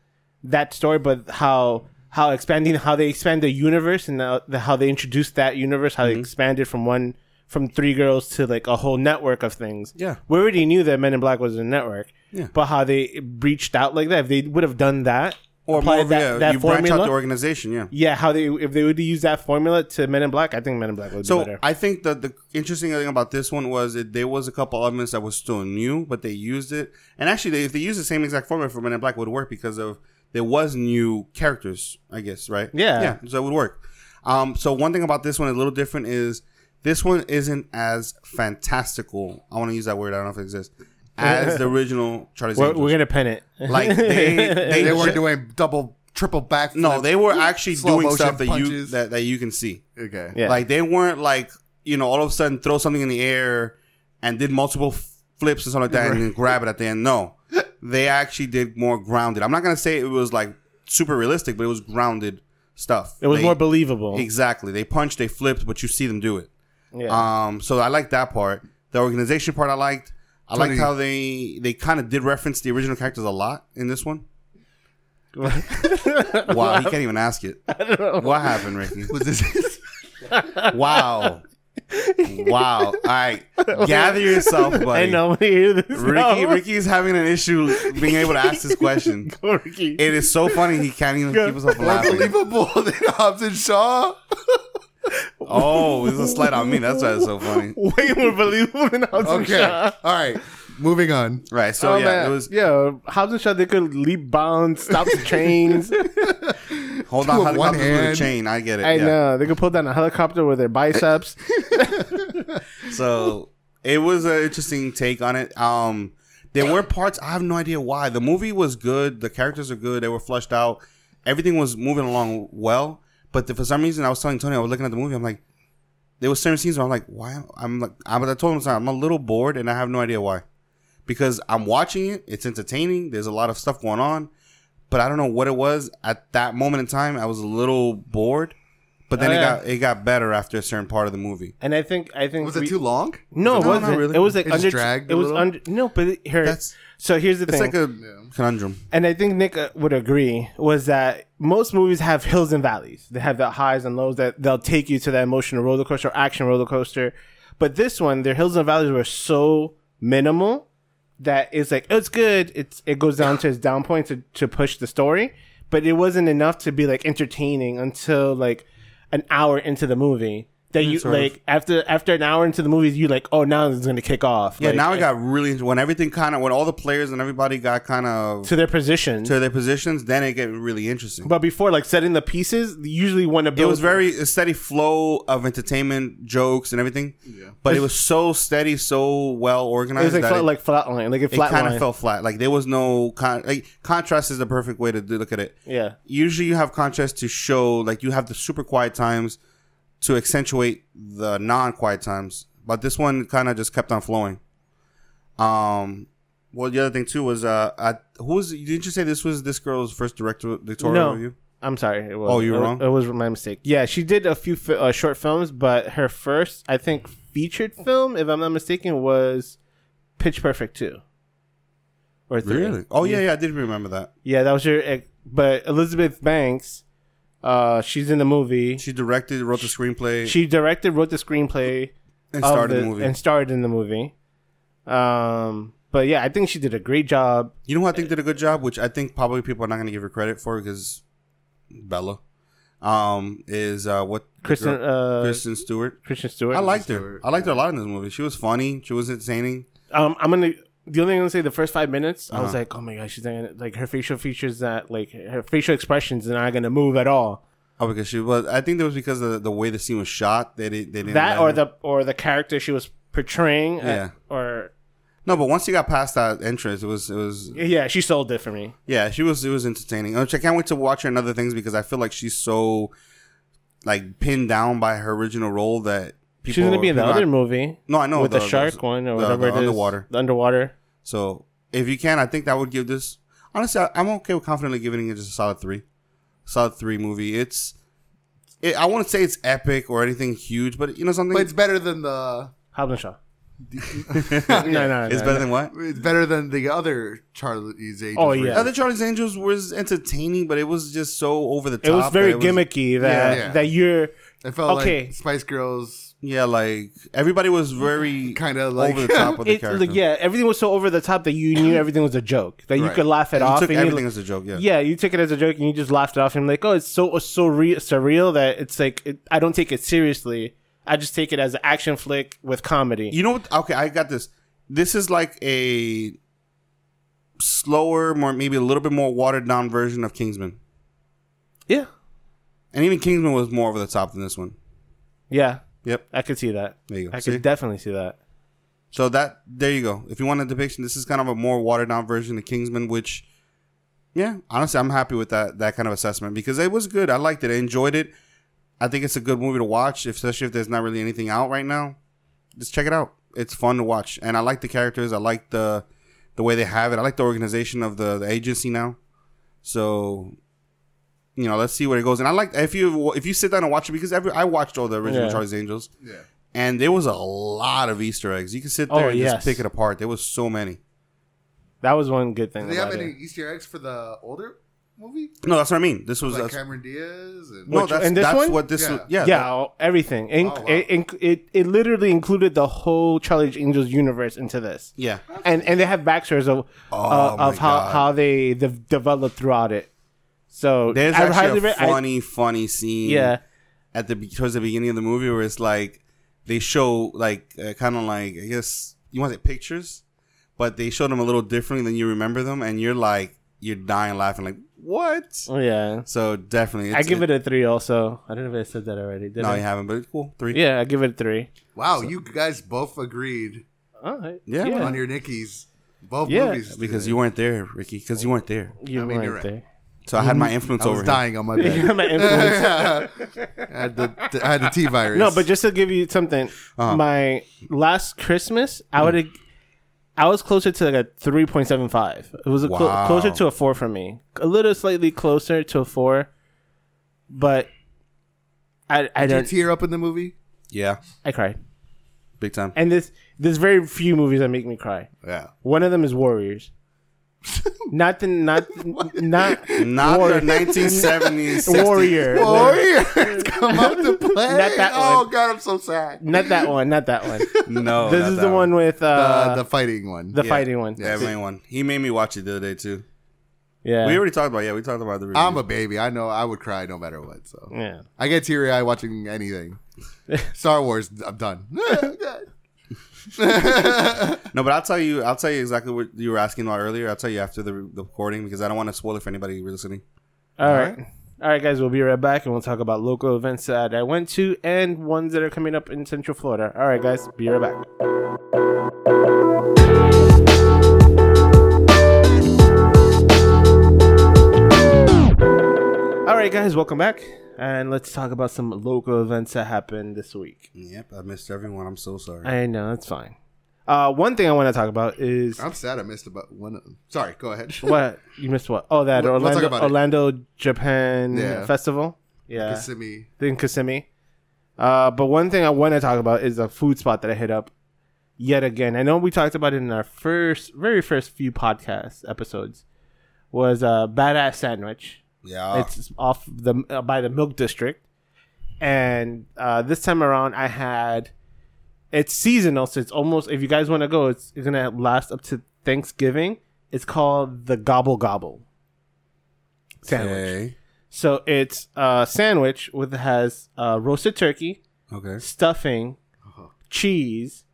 that story, but how how expanding how they expand the universe and the, the, how they introduced that universe, how Mm-hmm. they expanded from one from three girls to like a whole network of things. Yeah. we already knew that Men in Black was a network. Yeah. but how they breached out like that, if they would have done that or of, that, yeah, that you branch out formula, the organization, yeah. yeah, how they if they would use that formula to Men in Black, I think Men in Black would So be better. I think that the interesting thing about this one was that there was a couple of elements that was still new, but they used it. And actually, they, if they used the same exact formula for Men in Black, it would work because of there was new characters, I guess, right? Yeah. yeah. So it would work. Um, so one thing about this one is a little different is this one isn't as fantastical. I want to use that word. I don't know if it exists as (laughs) the original Charlie's we're, Angels. we're gonna pin it. like (laughs) they they, They weren't doing double, triple back. no, they were actually slow doing motion stuff that you punches. that, that you can see. Okay. Yeah. Like they weren't like you know all of a sudden throw something in the air and did multiple f- flips and something like that and then grab it at the end. No, (laughs) they actually did more grounded. I'm not gonna say it was like super realistic, but it was grounded stuff. It was They- more believable. exactly. They punched, they flipped, but you see them do it. yeah. Um, so I like that part. The organization part I liked. I liked Tony- how they they kind of did reference the original characters a lot in this one. (laughs) wow, he can't even (laughs) ask it. What happened, Ricky? Was this? Wow. wow. All right. (laughs) Gather yourself, buddy. I know. I hear this. Ricky now. Is having an issue being able to ask this question. Go, Ricky. It is so funny he can't even keep himself laughing. Unbelievable. Then Hobbs and Shaw. Oh, it's a slight on me. That's why it's so funny. (laughs) Way more believable than Hobbs Okay. Shaw. All right. Moving on. Right. So oh, yeah, man. it was yeah. Hobbs and Shaw they could leap bounds, stop the trains. (laughs) hold on one helicopters with a hand. chain. I get it. I yeah. know they could pull down a helicopter with their biceps. (laughs) So it was an interesting take on it. Um, there were parts I have no idea why. The movie was good. The characters are good. They were fleshed out. Everything was moving along well. But the, for some reason, I was telling Tony, I was looking at the movie. I'm like, there was certain scenes where I'm like, why? am- I'm like, I, but I told him I'm a little bored, and I have no idea why. Because I'm watching it, it's entertaining. There's a lot of stuff going on, but I don't know what it was at that moment in time. I was a little bored, but then Oh, it yeah. got it got better after a certain part of the movie. and I think I think Was it we- too long? No, it No, not wasn't. really. It was like It just under. dragged it a was little? under. No, but it- here. That's- so here's the It's thing. like a conundrum. and I think Nick uh, would agree was that most movies have hills and valleys. They have the highs and lows that they'll take you to that emotional roller coaster, or action roller coaster. But this one, their hills and valleys were so minimal that it's like it's good. It's it goes down to its down point to, to push the story, but it wasn't enough to be like entertaining until like an hour into the movie. That you sort of. like after after an hour into the movies, you like, oh, now it's gonna kick off. Yeah, Like, now it got really when everything kind of when all the players and everybody got kind of to their position. to their positions, then it get really interesting. but before, like setting the pieces, usually when to it was very a steady flow of entertainment, jokes, and everything. Yeah. But it was so steady, so well organized. It organized was like that flat, it, like flatline, like a it flat kind of line. fell flat. Like there was no con- like contrast is the perfect way to look at it. yeah, Usually, you have contrast to show like you have the super quiet times to accentuate the non-quiet times, but this one kind of just kept on flowing. Um, well, the other thing too was uh, I, who was didn't you say this was this girl's first director directorial No. review? I'm sorry. It was, Oh, you were it, wrong? It was my mistake. Yeah, she did a few fi- uh, short films, but her first, I think, featured film, if I'm not mistaken, was Pitch Perfect two. Or three. Really? Oh yeah, yeah, I did remember that. Yeah, that was your. But Elizabeth Banks, uh, she's in the movie. She directed, wrote the screenplay, She directed, wrote the screenplay, and of starred in the movie. and starred in the movie. Um, but yeah, I think she did a great job. you know who I think did a good job, which I think probably people are not going to give her credit for because Bella um, is uh, what the Kristen, girl- uh, Kristen Stewart. Kristen Stewart. I liked her. Stewart, I liked her a lot in this movie. She was funny. She was entertaining. Um, I'm gonna. The only thing I'm gonna say, the first five minutes, I was Uh-huh. like, oh my gosh, she's not gonna, like her facial features that like her facial expressions are not gonna move at all. Oh, because she was. I think that was because of the, way the scene was shot. They didn't. They didn't That or her- the or the character she was portraying. uh, Yeah. or no, but once you got past that entrance, it was. It was. yeah, she sold it for me. Yeah, she was. It was entertaining. Which I can't wait to watch her in other things because I feel like she's so like pinned down by her original role that people. She's gonna be in the other movie No, I know with the, the- shark the- one or the- whatever the it is. underwater. The underwater. So if you can, I think that would give this. Honestly, I, I'm okay with confidently giving it just a solid three, solid three movie. It's. It, I wouldn't say it's epic or anything huge, but you know something. But it's better than the. Hobbs and Shaw. (laughs) (laughs) no, no, it's no, better no. than what? It's better than the other Charlie's Angels. Oh, yeah. Other Charlie's Angels was entertaining, but it was just so over the top. It was very that gimmicky that Yeah. that you're It felt Okay. like Spice Girls Yeah, like everybody was very kind of like over the top of the (laughs) it, character. like, yeah, everything was so over the top that you knew everything was a joke. That you could laugh it you off. took and you- everything as a joke. Yeah. yeah, you took it as a joke and you just laughed it off. And like, oh, it's so so re- surreal that it's like it, I don't take it seriously. I just take it as an action flick with comedy. You know what? Okay, I got this. This is like a slower, more maybe a little bit more watered down version of Kingsman, yeah, and even Kingsman was more over the top than this one. yeah, Yep. I could see that. There you go. I See? could definitely see that. So that there you go. If you want a depiction, this is kind of a more watered down version of Kingsman, which yeah, honestly, I'm happy with that that kind of assessment because it was good. I liked it. I enjoyed it. I think it's a good movie to watch, especially if there's not really anything out right now. Just check it out. It's fun to watch, and I like the characters. I like the the way they have it. I like the organization of the, the agency now. So you know, let's see where it goes. And I like if you if you sit down and watch it because every I watched all the original Yeah. Charlie's Angels yeah. and there was a lot of Easter eggs. You can sit Oh, there and yes. just pick it apart. There was so many. That was one good thing. Do they have any it. Easter eggs for the older movie? No, that's what I mean. This was Like that's- Cameron Diaz and no, that's, and this that's one? what this Yeah. was. Yeah, Yeah, that- everything. Inc- Oh, wow. it, it it literally included the whole Charlie Angels universe into this. yeah. and and they have backstories of Oh, uh, of how, God. how they de- developed throughout it. So There's I actually a re- I- funny, funny scene. yeah, At the towards the beginning of the movie, where it's like they show like uh, kind of like I guess you want to say pictures, but they show them a little differently than you remember them, and you're like you're dying laughing like what? oh yeah. So definitely, I give it a three. Also, I don't know if I said that already. Did No, I? you haven't, but it's cool. Three. Yeah, I give it a three. wow, you guys both agreed All right. Yeah, yeah. on your Nickies. Both Yeah. movies because you weren't there, Ricky. Because you weren't there. You I mean, you're weren't right. there. So I had my influence I was over him. dying on my (laughs) You bed. my influence. (laughs) I had the I had the T virus. no, but just to give you something, Uh-huh. my last Christmas, I would have. I was closer to like a three point seven five. It was a clo- Wow. closer to a four for me. A little slightly closer to a four, but I I did you don't. tear up in the movie? Yeah, I cried. big time. And this there's very few movies that make me cry. Yeah. One of them is Warriors. (laughs) not the not not Not Warrior. the 1970s. Warrior. Warriors come out to play. Not that oh one. god, I'm so sad. Not that one. Not that one. No, this is the one with Uh, uh, the fighting one. the yeah. fighting one. Yeah, main one. He made me watch it the other day too. Yeah. We already talked about yeah. We talked about the review. I'm a baby. I know I would cry no matter what. So yeah. I get teary eye watching anything. (laughs) Star Wars, I'm done. (laughs) (laughs) no, but I'll tell you. I'll tell you exactly what you were asking about earlier. I'll tell you after the, the recording because I don't want to spoil it for anybody listening. All right. All right, guys, we'll be right back and we'll talk about local events that I went to and ones that are coming up in Central Florida. All right, guys, be right back. All right, guys, welcome back. And let's talk about some local events that happened this week. Yep, I missed everyone. I'm so sorry. I know, that's fine. Uh, one thing I want to talk about is I'm sad I missed about one of them. Sorry, go ahead. (laughs) what you missed. What? Oh, that We'll- we'll Orlando, it. Orlando Japan Yeah. Festival. Yeah, Kissimmee. in Kissimmee. Uh, but one thing I want to talk about is a food spot that I hit up yet again. I know we talked about it in our first, very first few podcast episodes. Was a badass sandwich. Yeah, It's off the uh, by the Milk District, and uh, this time around I had. It's seasonal, so it's almost. If you guys want to go, it's, it's gonna last up to Thanksgiving. It's called the Gobble Gobble sandwich. okay. So it's a sandwich with has uh, roasted turkey, Okay. stuffing, cheese,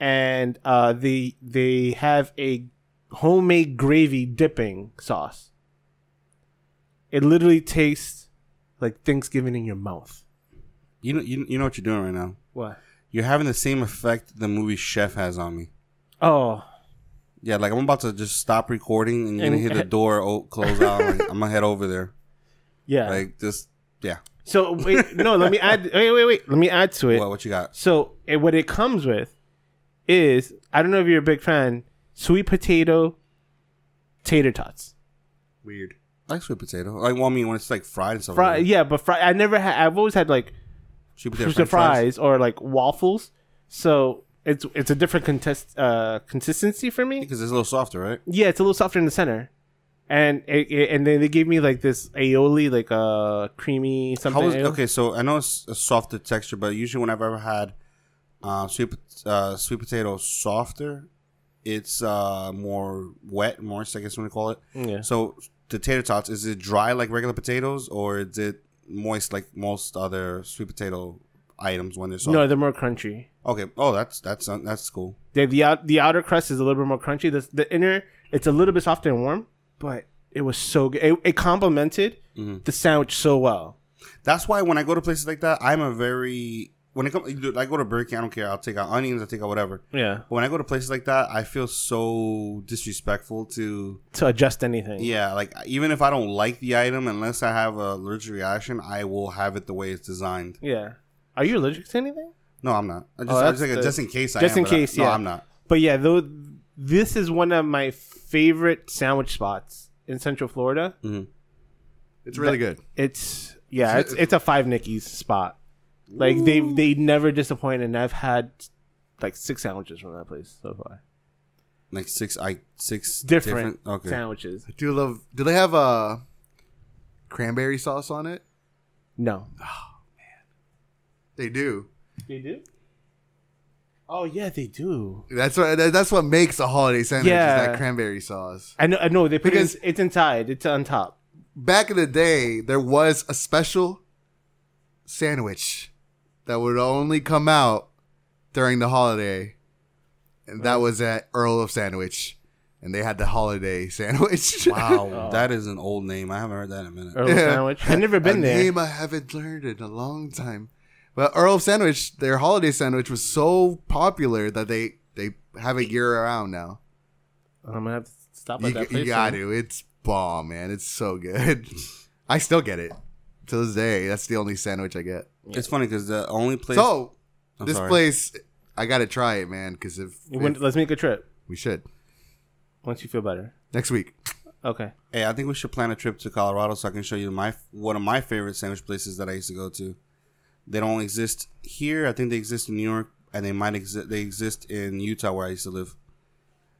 and uh, they they have a homemade gravy dipping sauce. It literally tastes like Thanksgiving in your mouth. You know, you, you know what you're doing right now. What? You're having the same effect the movie Chef has on me. Oh, Yeah, like I'm about to just stop recording and you're gonna And- hear the door o- close out. Like, I'm gonna head over there. (laughs) yeah. Like just yeah. so wait, no, let me add. Wait, wait, wait. Let me add to it. What what you got? So it, what it comes with is I don't know if you're a big fan sweet potato tater tots. Weird. Like sweet potato. Like well, I mean when it's like fried and stuff. Fry, like yeah, but fry. I never had. I've always had like Sweet potato french fries or like waffles. So it's it's a different contest uh consistency for me. because it's a little softer, right? Yeah, it's a little softer in the center, and it, it- and then they gave me like this aioli, like a uh, creamy something. Was okay? So I know it's a softer texture, but usually when I've ever had uh, sweet uh, sweet potato softer, it's uh, more wet, moist. I guess when we call it. Yeah. So the tater tots is it dry like regular potatoes, or is it moist like most other sweet potato items when they're soft? No, they're more crunchy. Okay. Oh, that's that's uh, that's cool. The the out, the outer crust is a little bit more crunchy. The the inner it's a little bit softer and warm, but it was so good. It, it complemented Mm-hmm. the sandwich so well. That's why when I go to places like that, I'm a very when it comes. I go to Burger King. I don't care. I'll take out onions. I'll take out whatever. Yeah. But when I go to places like that, I feel so disrespectful to To adjust anything. Yeah, like even if I don't like the item, unless I have a allergic reaction, I will have it the way it's designed. Yeah. Are you allergic to anything? No, I'm not. I just, Oh, I that's just, like, the- just in case. I just am, in but I- case, no, yeah. I'm not. But yeah, though this is one of my favorite sandwich spots in Central Florida. Mm-hmm. It's really good. It's yeah, it's it's a five Nickies spot. Like they they never disappoint, and I've had like six sandwiches from that place so far. Like six, I six Different, okay. sandwiches. I do love. Do they have uh, cranberry sauce on it? No, Oh man, They do. they do. Oh yeah, they do. That's what. That's what makes a holiday sandwich. Yeah. Is that cranberry sauce. I know. I know. They put Because- it, it's inside. It's on top. Back in the day, there was a special sandwich that would only come out during the holiday, and that was at Earl of Sandwich, and they had the holiday (laughs) sandwich. Wow, (laughs) oh. that is an old name. I haven't heard that in a minute. Earl of sandwich. I've never been a there. name I haven't learned in a long time. But Earl of Sandwich, their holiday sandwich was so popular that they they have it year around now. I'm gonna have to stop You, at that you got soon. to. It's bomb, man. It's so good. (laughs) I still get it to this day. That's the only sandwich I get. It's funny because the only place. So I'm this sorry. place, I got to try it, man. Because if, if- let's make a trip we should once you feel better. next week. Okay. Hey, I think we should plan a trip to Colorado so I can show you my one of my favorite sandwich places that I used to go to. They don't exist here. I think they exist in New York, and they might exist. They exist in Utah, where I used to live.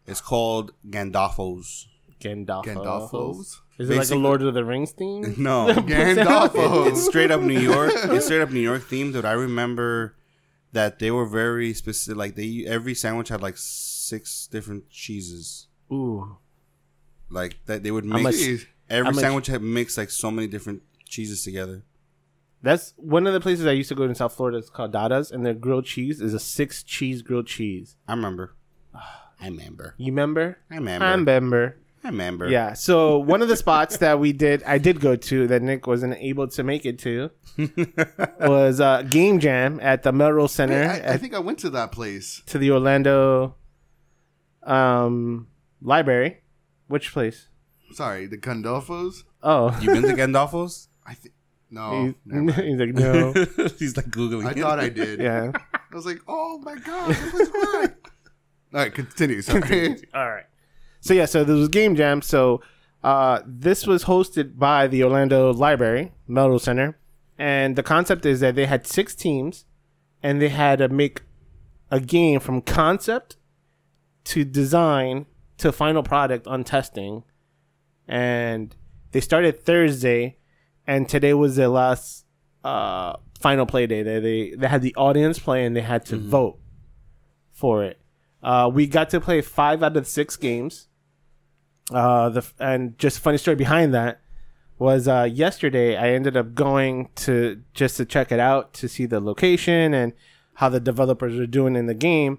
It's called Gandolfo's. Gandalfos. Gandolfos. Is it like a Lord of the Rings theme? (laughs) No, (laughs) Gandolfos. it's straight up New York. (laughs) It's straight up New York themed. But I remember that they were very specific. Like they every sandwich had like six different cheeses. Ooh. Like that they would much- mix Jeez. every how much- sandwich had mixed like so many different cheeses together. That's one of the places I used to go in South Florida. It's called Dada's, and their grilled cheese is a six cheese grilled cheese. I remember. (sighs) I remember. You remember? I remember. I remember. I remember. Yeah. So one of the spots that we did, I did go to that Nick wasn't able to make it to, (laughs) was uh, Game Jam at the Melrose Center I, I at, think I went to that place. to the Orlando um, Library. Which place? Sorry, the Gandolfos. Oh, You been to Gandolfo's? (laughs) I think no. he's, (laughs) he's like no. He's like googling. I it. thought I did. Yeah. I was like, oh my god, that was. All right, continue. Sorry. All right. So yeah, so this was game jam. So uh, this was hosted by the Orlando Library, Melrose Center, and the concept is that they had six teams, and they had to make a game from concept to design to final product on testing, and they started Thursday, and today was their last uh, final play day. They, they they had the audience play and they had to vote for it. Uh, we got to play five out of six games. Uh, the and just a funny story behind that was uh, yesterday I ended up going to just to check it out to see the location and how the developers are doing in the game.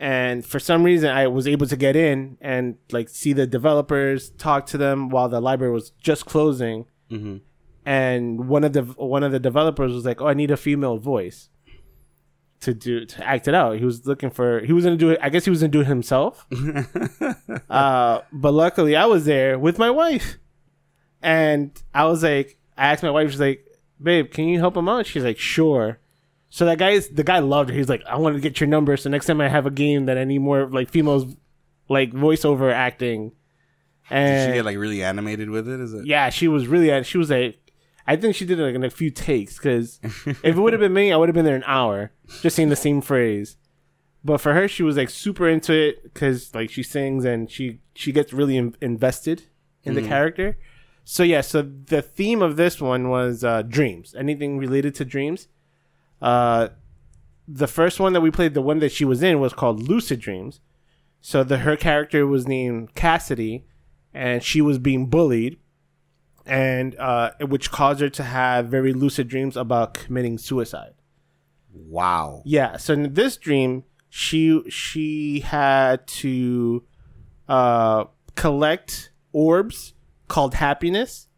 And for some reason, I was able to get in and like see the developers, talk to them while the library was just closing. Mhm. And one of the one of the developers was like, "Oh, I need a female voice." To do to act it out. He was looking for he was gonna do it. I guess he was gonna do it himself. (laughs) uh, but luckily, I was there with my wife, and I was like, I asked my wife, she's like, "Babe, can you help him out?" She's like, "Sure." So that guy's the guy loved her. He's like, "I want to get your number, so next time I have a game that I need more like females, like voiceover acting." Did And she get like really animated with it? Is it? yeah, she was really. She was like, I think she did it like in a few takes because if it would have been me, I would have been there an hour just saying the same phrase. But for her, she was like super into it because like she sings and she she gets really in- invested in the character. So yeah, so the theme of this one was uh, dreams. Anything related to dreams. Uh, the first one that we played, the one that she was in, was called Lucid Dreams. So the her character was named Cassidy, and she was being bullied and uh, which caused her to have very lucid dreams about committing suicide. Wow. Yeah. So in this dream, she she had to uh, collect orbs called happiness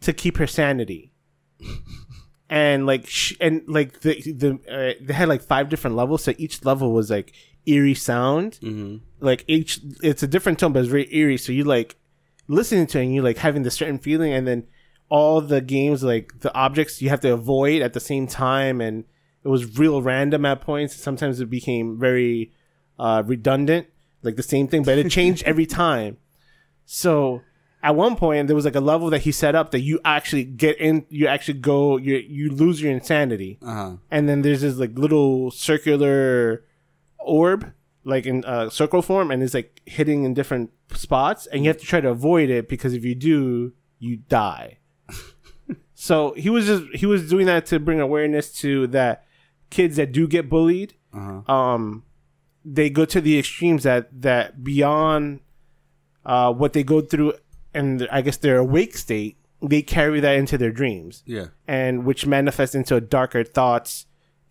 to keep her sanity. (laughs) and like she, and like the the uh, they had like five different levels, so each level was like eerie sound. Mm-hmm. Like each, it's a different tone, but it's very eerie. So you like listening to it and you like having this certain feeling, and then all the games like the objects you have to avoid at the same time, and it was real random at points. Sometimes it became very uh, redundant, like the same thing, but it changed (laughs) every time. So at one point there was like a level that he set up that you actually get in, you actually go, you you lose your insanity, Uh huh. and then there's this like little circular orb, like in uh, circle form, and it's like hitting in different spots, and you have to try to avoid it because if you do, you die. (laughs) so he was just he was doing that to bring awareness to that kids that do get bullied Uh huh. um they go to the extremes that that beyond uh what they go through and i guess their awake state they carry that into their dreams Yeah. and which manifests into darker thoughts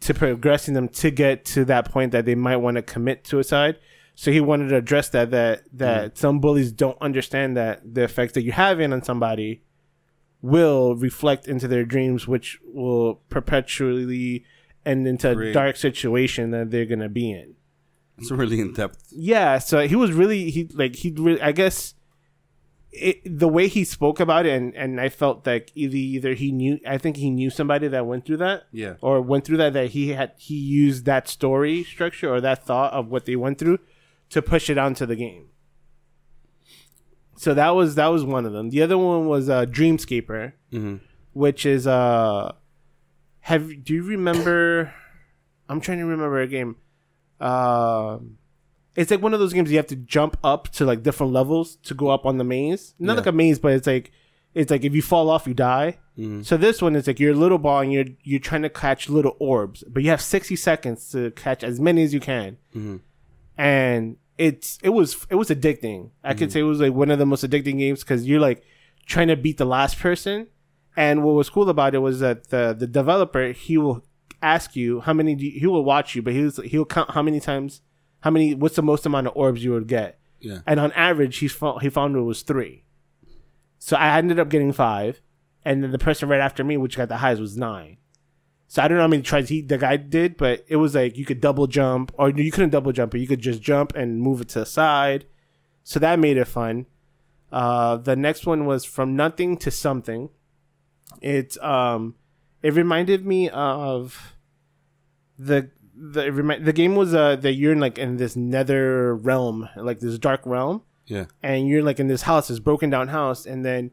to progressing them to get to that point that they might want to commit suicide. So he wanted to address that that that mm. some bullies don't understand that the effects that you're having on somebody will reflect into their dreams which will perpetually end into a dark situation that they're gonna be in. It's really in depth. yeah so he was really he like he really i guess it, the way he spoke about it and and i felt like either either he knew i think he knew somebody that went through that Yeah. or went through that that he had he used that story structure or that thought of what they went through to push it onto the game so that was that was one of them the other one was uh dreamscaper Mm-hmm. which is uh have do you remember i'm trying to remember a game um it's like one of those games you have to jump up to like different levels to go up on the maze not Yeah. like a maze but it's like it's like if you fall off you die Mm-hmm. so this one is like you're a little ball and you're you're trying to catch little orbs but you have 60 seconds to catch as many as you can Mhm. and it's it was it was addicting. I could say it was like one of the most addicting games because you're like trying to beat the last person. And what was cool about it was that the the developer he will ask you how many do you, he will watch you, but he'll he'll count how many times, how many what's the most amount of orbs you would get. Yeah. And on average, he's fo- he found it was three. So I ended up getting five, and then the person right after me, which got the highest, was nine. So I don't know how many tries he the guy did, but it was like you could double jump, or you couldn't double jump, but you could just jump and move it to the side. So that made it fun. Uh, the next one was from nothing to something. It um, it reminded me of the the the game was uh that you're in like in this nether realm, like this dark realm, Yeah. and you're like in this house, this broken down house, and then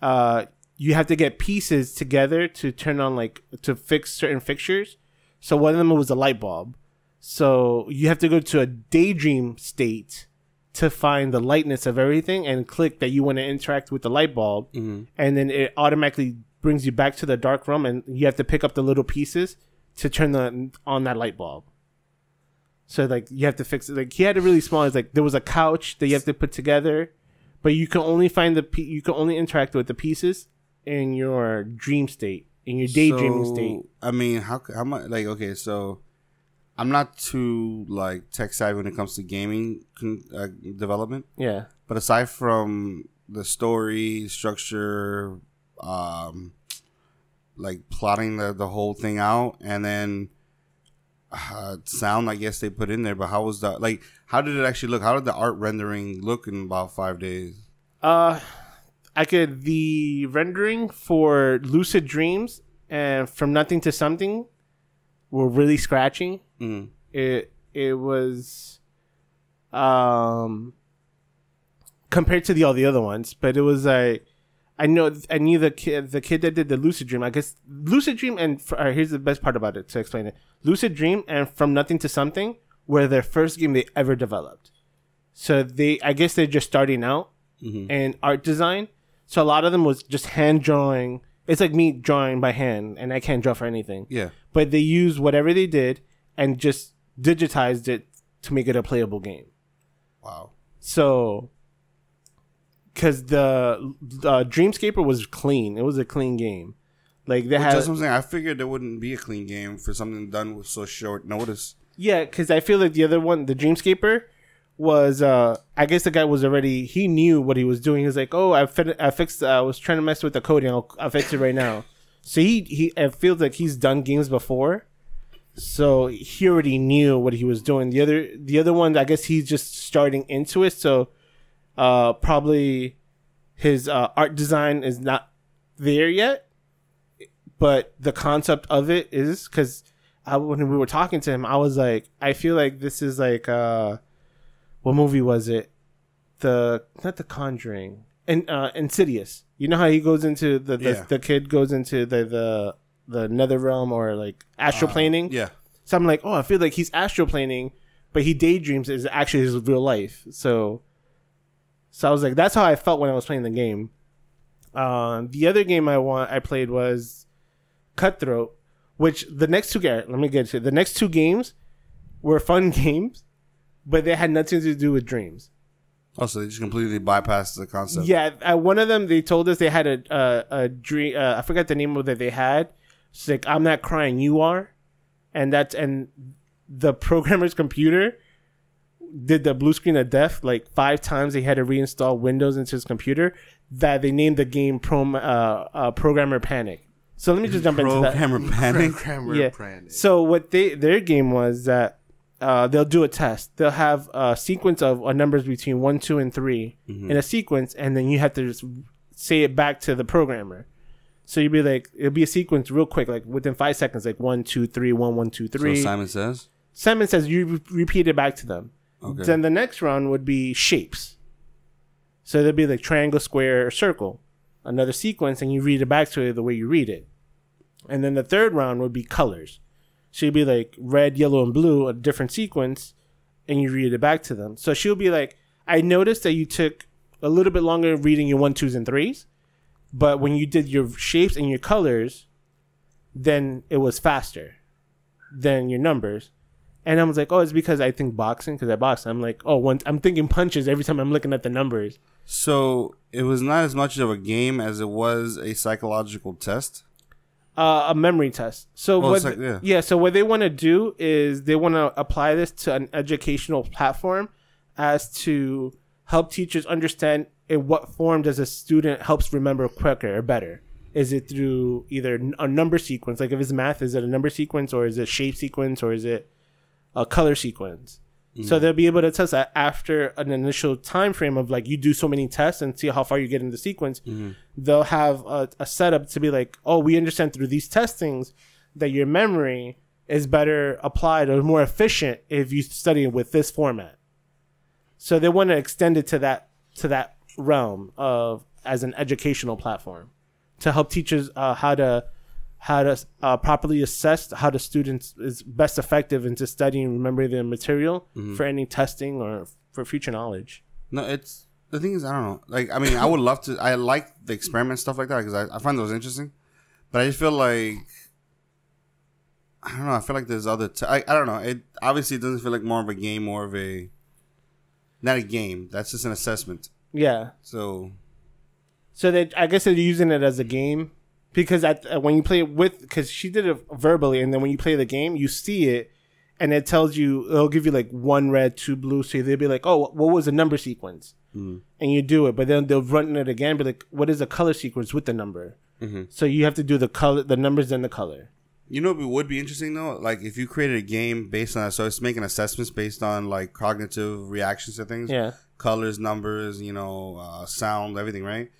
uh you have to get pieces together to turn on like to fix certain fixtures. So one of them was a light bulb. So you have to go to a daydream state to find the lightness of everything and click that you want to interact with the light bulb, and then it automatically brings you back to the dark room, and you have to pick up the little pieces to turn the on that light bulb. So like you have to fix it. Like he had it really small. It's like there was a couch that you have to put together, but you can only find the pe- you can only interact with the pieces in your dream state, in your daydreaming So, state. I mean, how how much? Like, okay, so I'm not too like tech savvy when it comes to gaming con- uh, development, Yeah. but aside from the story structure, um, like plotting the the whole thing out, and then uh, sound, I guess they put in there. But how was that? Like, how did it actually look? How did the art rendering look in about five days? Uh, I could the rendering for Lucid Dreams and From Nothing to Something were really scratching. Mm. It it was um compared to the all the other ones, but it was like I know I knew the kid the kid that did the Lucid Dream. I guess Lucid Dream and uh, here's the best part about it to explain it. Lucid Dream and From Nothing to Something were their first game they ever developed. So they I guess they're just starting out in art design. So a lot of them was just hand drawing. It's like me drawing by hand, and I can't draw for anything. Yeah. But they used whatever they did and just digitized it to make it a playable game. Wow. So, because the uh, Dreamscaper was clean, it was a clean game. Like they had, That's what I'm saying. I figured there wouldn't be a clean game for something done with so short notice. yeah. Because I feel like the other one, the Dreamscaper, was uh I guess the guy was already he knew what he was doing. He was like, oh, I fit, I fixed. I was trying to mess with the coding. I'll, I'll fix it right now. So he he it feels like he's done games before. So he already knew what he was doing. The other the other one, I guess he's just starting into it. So uh probably his uh, art design is not there yet, but the concept of it is because when we were talking to him, I was like, I feel like this is like uh, what movie was it? The not The Conjuring and uh, Insidious. You know how he goes into the the, Yeah. the kid goes into the the the nether realm or like astral planing. Yeah. So I'm like, oh, I feel like he's astral planing, but he daydreams is actually his real life. So, so I was like, that's how I felt when I was playing the game. Um, the other game I want I played was Cutthroat, which the next two let me get to it. the next two games were fun (laughs) games, but they had nothing to do with dreams. Oh, so they just completely bypassed the concept. Yeah, at one of them they told us they had a a, a dream. Uh, I forgot the name of that they had. It's like I'm not crying, you are, and that's and the programmer's computer did the blue screen of death like five times. They had to reinstall Windows into his computer. That they named the game Prom, uh, uh, Programmer Panic. So let me just jump into that. Programmer panic. Grammar Yeah. brand. So what they their game was that uh, they'll do a test. They'll have a sequence of uh, numbers between one, two, and 3 in a sequence, and then you have to just say it back to the programmer. So you'd be like, it'll be a sequence real quick, like within five seconds, like one, two, three, one, one, two, three. So. Simon says. Simon says you re- repeat it back to them. Okay. Then the next round would be shapes. So there'd be like triangle, square, or circle. Another sequence, and you read it back to it the way you read it. And then the third round would be colors. So you'd be like red, yellow, and blue, a different sequence, and you read it back to them. So she'll be like, I noticed that you took a little bit longer reading your one, twos, and threes, but when you did your shapes and your colors, then it was faster than your numbers. And I was like, oh, it's because I think boxing because I box. I'm like, oh, once I'm thinking punches every time I'm looking at the numbers. So it was not as much of a game as it was a psychological test. uh, a memory test. So Oh, what? like- yeah. yeah. So what they want to do is they want to apply this to an educational platform, as to help teachers understand in what form does a student helps remember quicker or better. Is it through either a number sequence, like if it's math, is it a number sequence or is it shape sequence or is it a color sequence? So they'll be able to test that after an initial time frame of like you do so many tests and see how far you get in the sequence. They'll have a, a setup to be like, oh, we understand through these testings that your memory is better applied or more efficient if you study it with this format. So they want to extend it to that to that realm of as an educational platform to help teachers uh, how to how to uh, properly assess how the students is best effective into studying and remembering their material for any testing or for future knowledge. No, it's the thing is I don't know. Like I mean, I would love to. I like the experiment stuff like that because I, I find those interesting. But I just feel like I don't know. I feel like there's other. T- I I don't know. It obviously it doesn't feel like more of a game, more of a not a game. That's just an assessment. Yeah. So So they, I guess they're using it as a game because at uh, when you play it with, because she did it verbally, and then when you play the game, you see it, and it tells you it'll give you like one red, two blue. So they'll be like, oh, what was the number sequence? And you do it, but then they'll run it again, be like, what is the color sequence with the number? So you have to do the color, the numbers, and the color. You know what would be interesting though? Like if you created a game based on so it's making assessments based on like cognitive reactions to things. Yeah. Colors, numbers, you know, uh, sound, everything, right?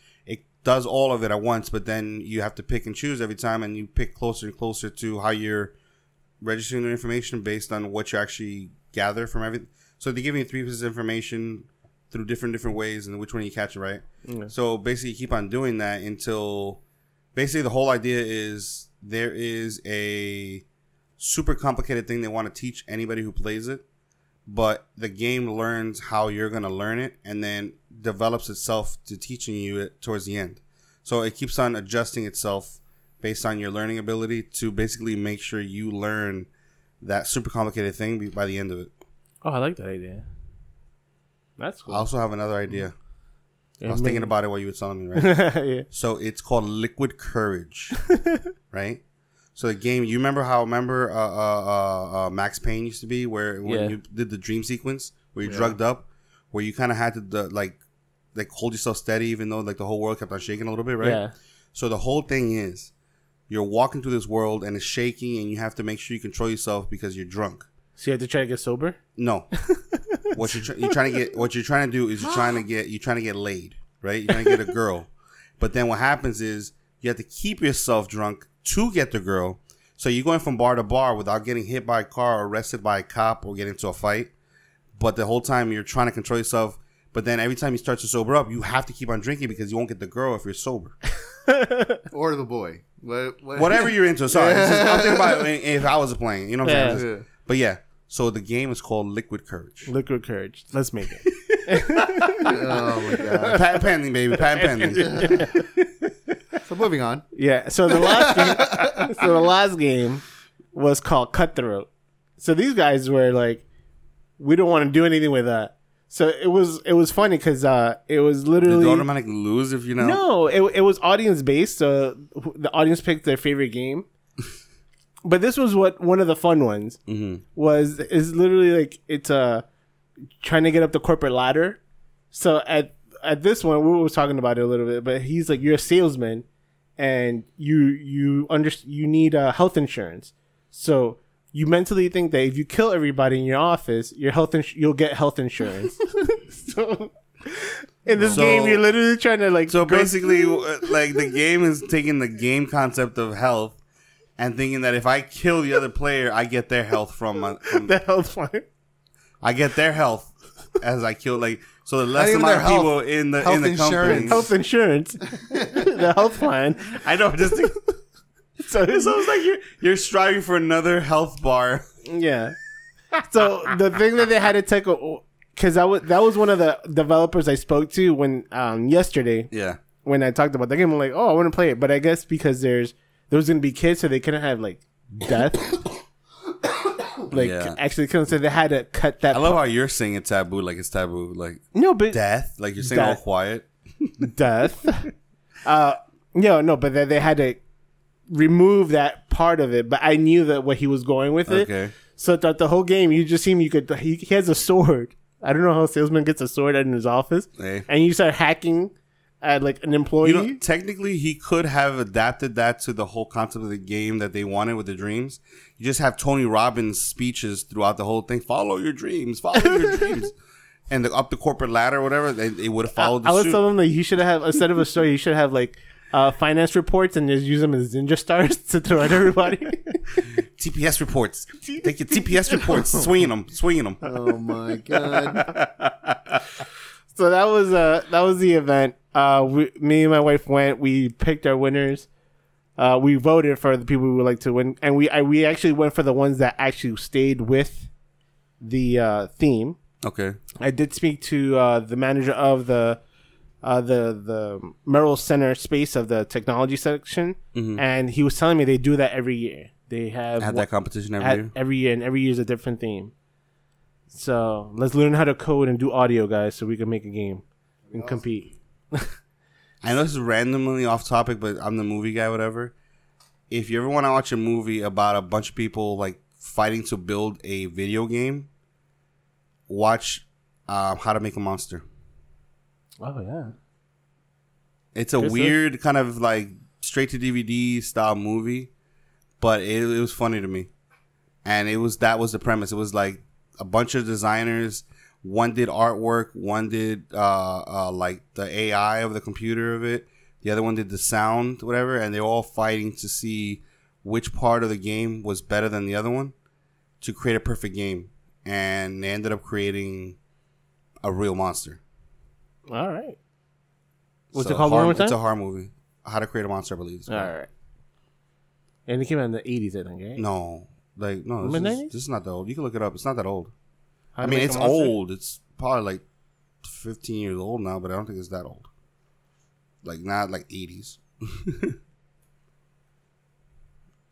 Does all of it at once, but then you have to pick and choose every time and you pick closer and closer to how you're registering the information based on what you actually gather from everything. So they give you three pieces of information through different different ways and which one you catch it right. So basically you keep on doing that until basically the whole idea is there is a super complicated thing they want to teach anybody who plays it but the game learns how you're going to learn it and then develops itself to teaching you it towards the end so it keeps on adjusting itself based on your learning ability to basically make sure you learn that super complicated thing by the end of it Oh, I like that idea. That's cool. i also have another idea i was Yeah, thinking about it while you were telling me right (laughs) yeah. So it's called Liquid Courage, (laughs) right? So the game, you remember how remember uh, uh, uh, uh, Max Payne used to be, where when Yeah. you did the dream sequence where you drugged up, where you kind of had to the, like like hold yourself steady, even though like the whole world kept on shaking a little bit, right? Yeah. So the whole thing is you're walking through this world and it's shaking, and you have to make sure you control yourself because you're drunk. So you have to try to get sober. No. (laughs) what you're, try- you're trying to get, what you're trying to do is you're trying to get, you're trying to get laid, right? You're trying to get a girl. (laughs) But then what happens is you have to keep yourself drunk to get the girl. So you're going from bar to bar without getting hit by a car or arrested by a cop or getting into a fight. But the whole time you're trying to control yourself. But then every time he starts to sober up, you have to keep on drinking because you won't get the girl if you're sober. (laughs) or the boy. What, what? Whatever you're into. Sorry. This is, I'm thinking about (laughs) if I was playing. You know what I'm saying? Yeah. Yeah. But yeah. So the game is called Liquid Courage. Liquid courage. Let's make it. (laughs) Oh my god. Patent pending, baby. Patent pending. So moving on. Yeah. So the last game, so the last game was called Cutthroat. So these guys were like, we don't want to do anything with that. So it was it was funny because uh, it was Did literally you automatically lose if you know? no, it it was audience based. So the audience picked their favorite game. (laughs) But this was what one of the fun ones Mm-hmm. was is literally like it's uh trying to get up the corporate ladder. So at at this one we were talking about it a little bit, but he's like you're a salesman and you you under you need uh, health insurance. So you mentally think that if you kill everybody in your office, your health ins- you'll get health insurance. (laughs) (laughs) so in this So- game, you're literally trying to like So go- basically, uh, like the game is taking the game concept of health and thinking that if I kill the other player, I get their health from, my, from the health fund. I get their health as I kill. Like so, the less even amount of people health. in the Health in the company. health insurance, (laughs) the health plan. I know. Just think, So (laughs) it's like you're you're striving for another health bar. yeah. So the thing that they had to take, because that was that was one of the developers I spoke to when um yesterday Yeah. when I talked about the game. I'm like, oh, I want to play it, but I guess because there's there was gonna be kids, so they couldn't have like death. (coughs) like Yeah. actually kill him. So they had to cut that. I love how you're saying it taboo, like it's taboo, like no, but death, like you're saying all quiet. (laughs) death. uh, no, no, but they, they had to remove that part of it. But I knew that what he was going with it. Okay. So throughout the whole game, you just see him. You could. He, he has a sword. I don't know how a salesman gets a sword in his office, Hey. and you start hacking at like an employee. You know, technically, he could have adapted that to the whole concept of the game that they wanted with the dreams. You just have Tony Robbins speeches throughout the whole thing. Follow your dreams. Follow your (laughs) dreams. And the, up the corporate ladder, or whatever, they, they would have followed the I was telling him that he should have instead of a story, he should have like uh, finance reports and just use them as ninja stars (laughs) to throw at everybody. (laughs) TPS reports. (laughs) Take your TPS reports, swinging them, swinging them. Oh my god. so that was uh that was the event. Uh, we, me and my wife went. We picked our winners. Uh, we voted for the people we would like to win, and we I, we actually went for the ones that actually stayed with the uh, theme. Okay. I did speak to uh, the manager of the uh, the the Merrill Center space of the technology section, and he was telling me they do that every year. They have Had that competition every year. every year, and every year is a different theme. So let's learn how to code and do audio, guys, so we can make a game and compete. (laughs) I know this is randomly off topic, but I'm the movie guy, whatever. If you ever want to watch a movie about a bunch of people like fighting to build a video game, watch um, How to Make a Monster. Oh yeah, It's a Good stuff. weird kind of like straight to DVD style movie, but it, it was funny to me. And it was that was the premise. It was like a bunch of designers. One did artwork. One did uh, uh, like the AI of the computer of it. The other one did the sound, whatever. And they're all fighting to see which part of the game was better than the other one to create a perfect game. And they ended up creating a real monster. All right, What's So it called horror- one more time? It's a horror movie. How to Create a Monster, I believe. all And it came out in the eighties, I think, right? No, like no, this is, this is not that old. You can look it up. It's not that old. How I mean, it's old. It's probably like fifteen years old now, but I don't think it's that old. Like not like eighties. (laughs)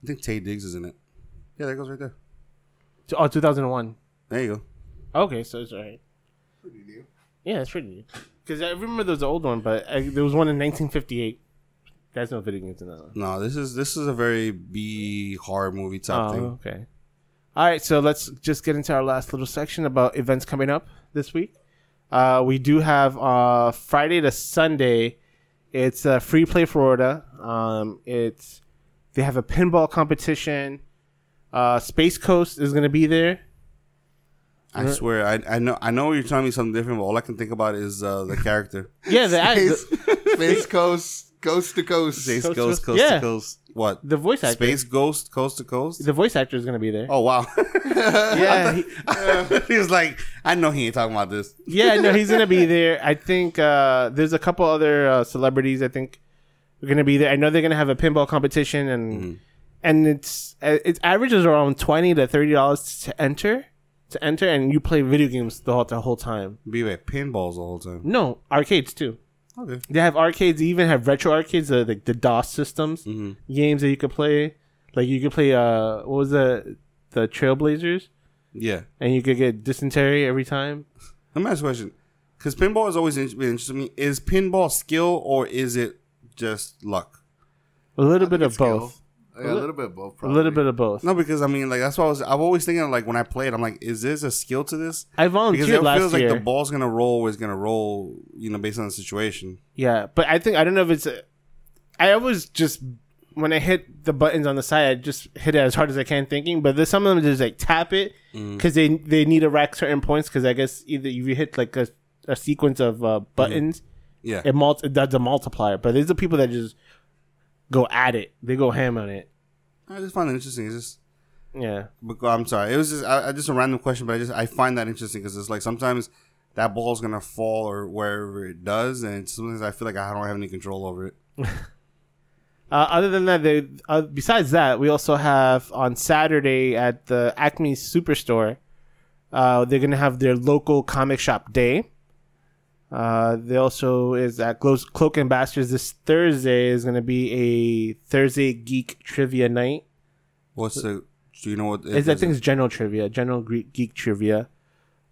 I think Taye Diggs is in it. Yeah, there it goes right there. Oh, 2001. There you go. Okay, so it's all right. Yeah, it's pretty new. Because I remember there was an old one, but I, there was one in 1958. That's no video games in that one. No, this is this is a very B horror movie type Oh, thing. okay. All right, so let's just get into our last little section about events coming up this week. Uh, we do have uh, Friday to Sunday. It's uh, Free Play Florida. Um, it's they have a pinball competition. Uh, Space Coast is going to be there. I swear, I I know I know you're telling me something different, but all I can think about is uh, the character. (laughs) Yeah, the, Space, the, (laughs) Space Coast, coast to coast. Space Coast to Ghost, Coast? Coast Yeah. to Coast. What? the voice actor. Space Ghost, Coast to Coast. The voice actor is going to be there. Oh wow. (laughs) yeah, he, he was like, I know he ain't talking about this. yeah, no, he's gonna be there. I think uh, there's a couple other uh, celebrities. I think are gonna be there. I know they're gonna have a pinball competition, and and it's uh, its average is around twenty to thirty dollars to enter to enter, and you play video games the whole the whole time. Be like pinballs the whole time. No arcades too. Okay. They have arcades. They even have retro arcades, uh, like the DOS systems games that you could play. Like you could play. Uh, what was the the Trailblazers, Yeah. and you could get dysentery every time. Let me ask you a question. Because pinball has always been interesting to me. Is pinball skill or is it just luck? A little bit of skill. Both. Yeah, a little bit of both. A little bit of both. No, because I mean, like that's what I was. I'm always thinking like when I played, I'm like, is this a skill to this? I Because it last feels year. like the ball's gonna roll. Where it's gonna roll, you know, based on the situation. yeah, but I think I don't know if it's. A, I always just when I hit the buttons on the side, I just hit it as hard as I can, thinking. But there's some of them just like tap it Mm-hmm. because they they need to rack certain points. Because I guess either if you hit like a, a sequence of uh, buttons, Yeah. it multi- it does a multiplier. But there's the people that just go at it. They go ham on it. I just find it interesting. It's just. Yeah. But, I'm sorry. It was just I, I just a random question, but I just I find that interesting because it's like sometimes that ball's gonna fall or wherever it does, and sometimes I feel like I don't have any control over it. (laughs) Uh, other than that, they, uh, besides that, we also have on Saturday at the Acme Superstore. Uh, they're gonna have their local comic shop day. Uh, they also is at Cloak and Blasters this Thursday is gonna be a Thursday geek trivia night. What's the Do you know what? It's, I think it's general trivia, general Greek geek trivia.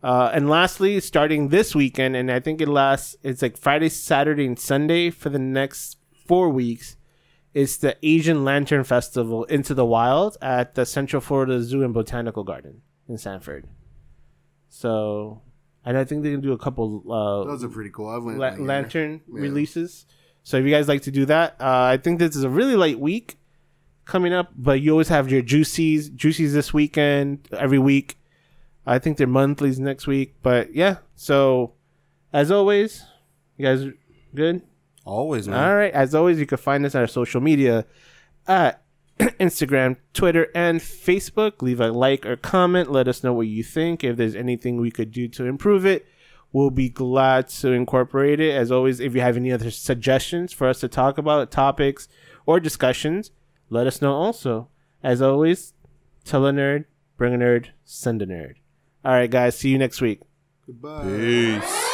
Uh, and lastly, starting this weekend, and I think it lasts. It's like Friday, Saturday, and Sunday for the next four weeks. It's the Asian Lantern Festival into the wild at the Central Florida Zoo and Botanical Garden in Sanford. So, and I think they can do a couple uh, Those are pretty cool. I've went la- lantern Yeah. releases. So if you guys like to do that, uh, I think this is a really light week coming up. But you always have your juicies, juicies this weekend, every week. I think they're monthlies next week. But yeah, so as always, you guys good. always man. All right. As always, you can find us on our social media at (clears throat) Instagram, Twitter, and Facebook. Leave a like or comment. Let us know what you think. If there's anything we could do to improve it, we'll be glad to incorporate it. As always, if you have any other suggestions for us to talk about, topics or discussions, let us know also. As always, tell a nerd, bring a nerd, send a nerd. All right, guys. See you next week. Goodbye. Peace.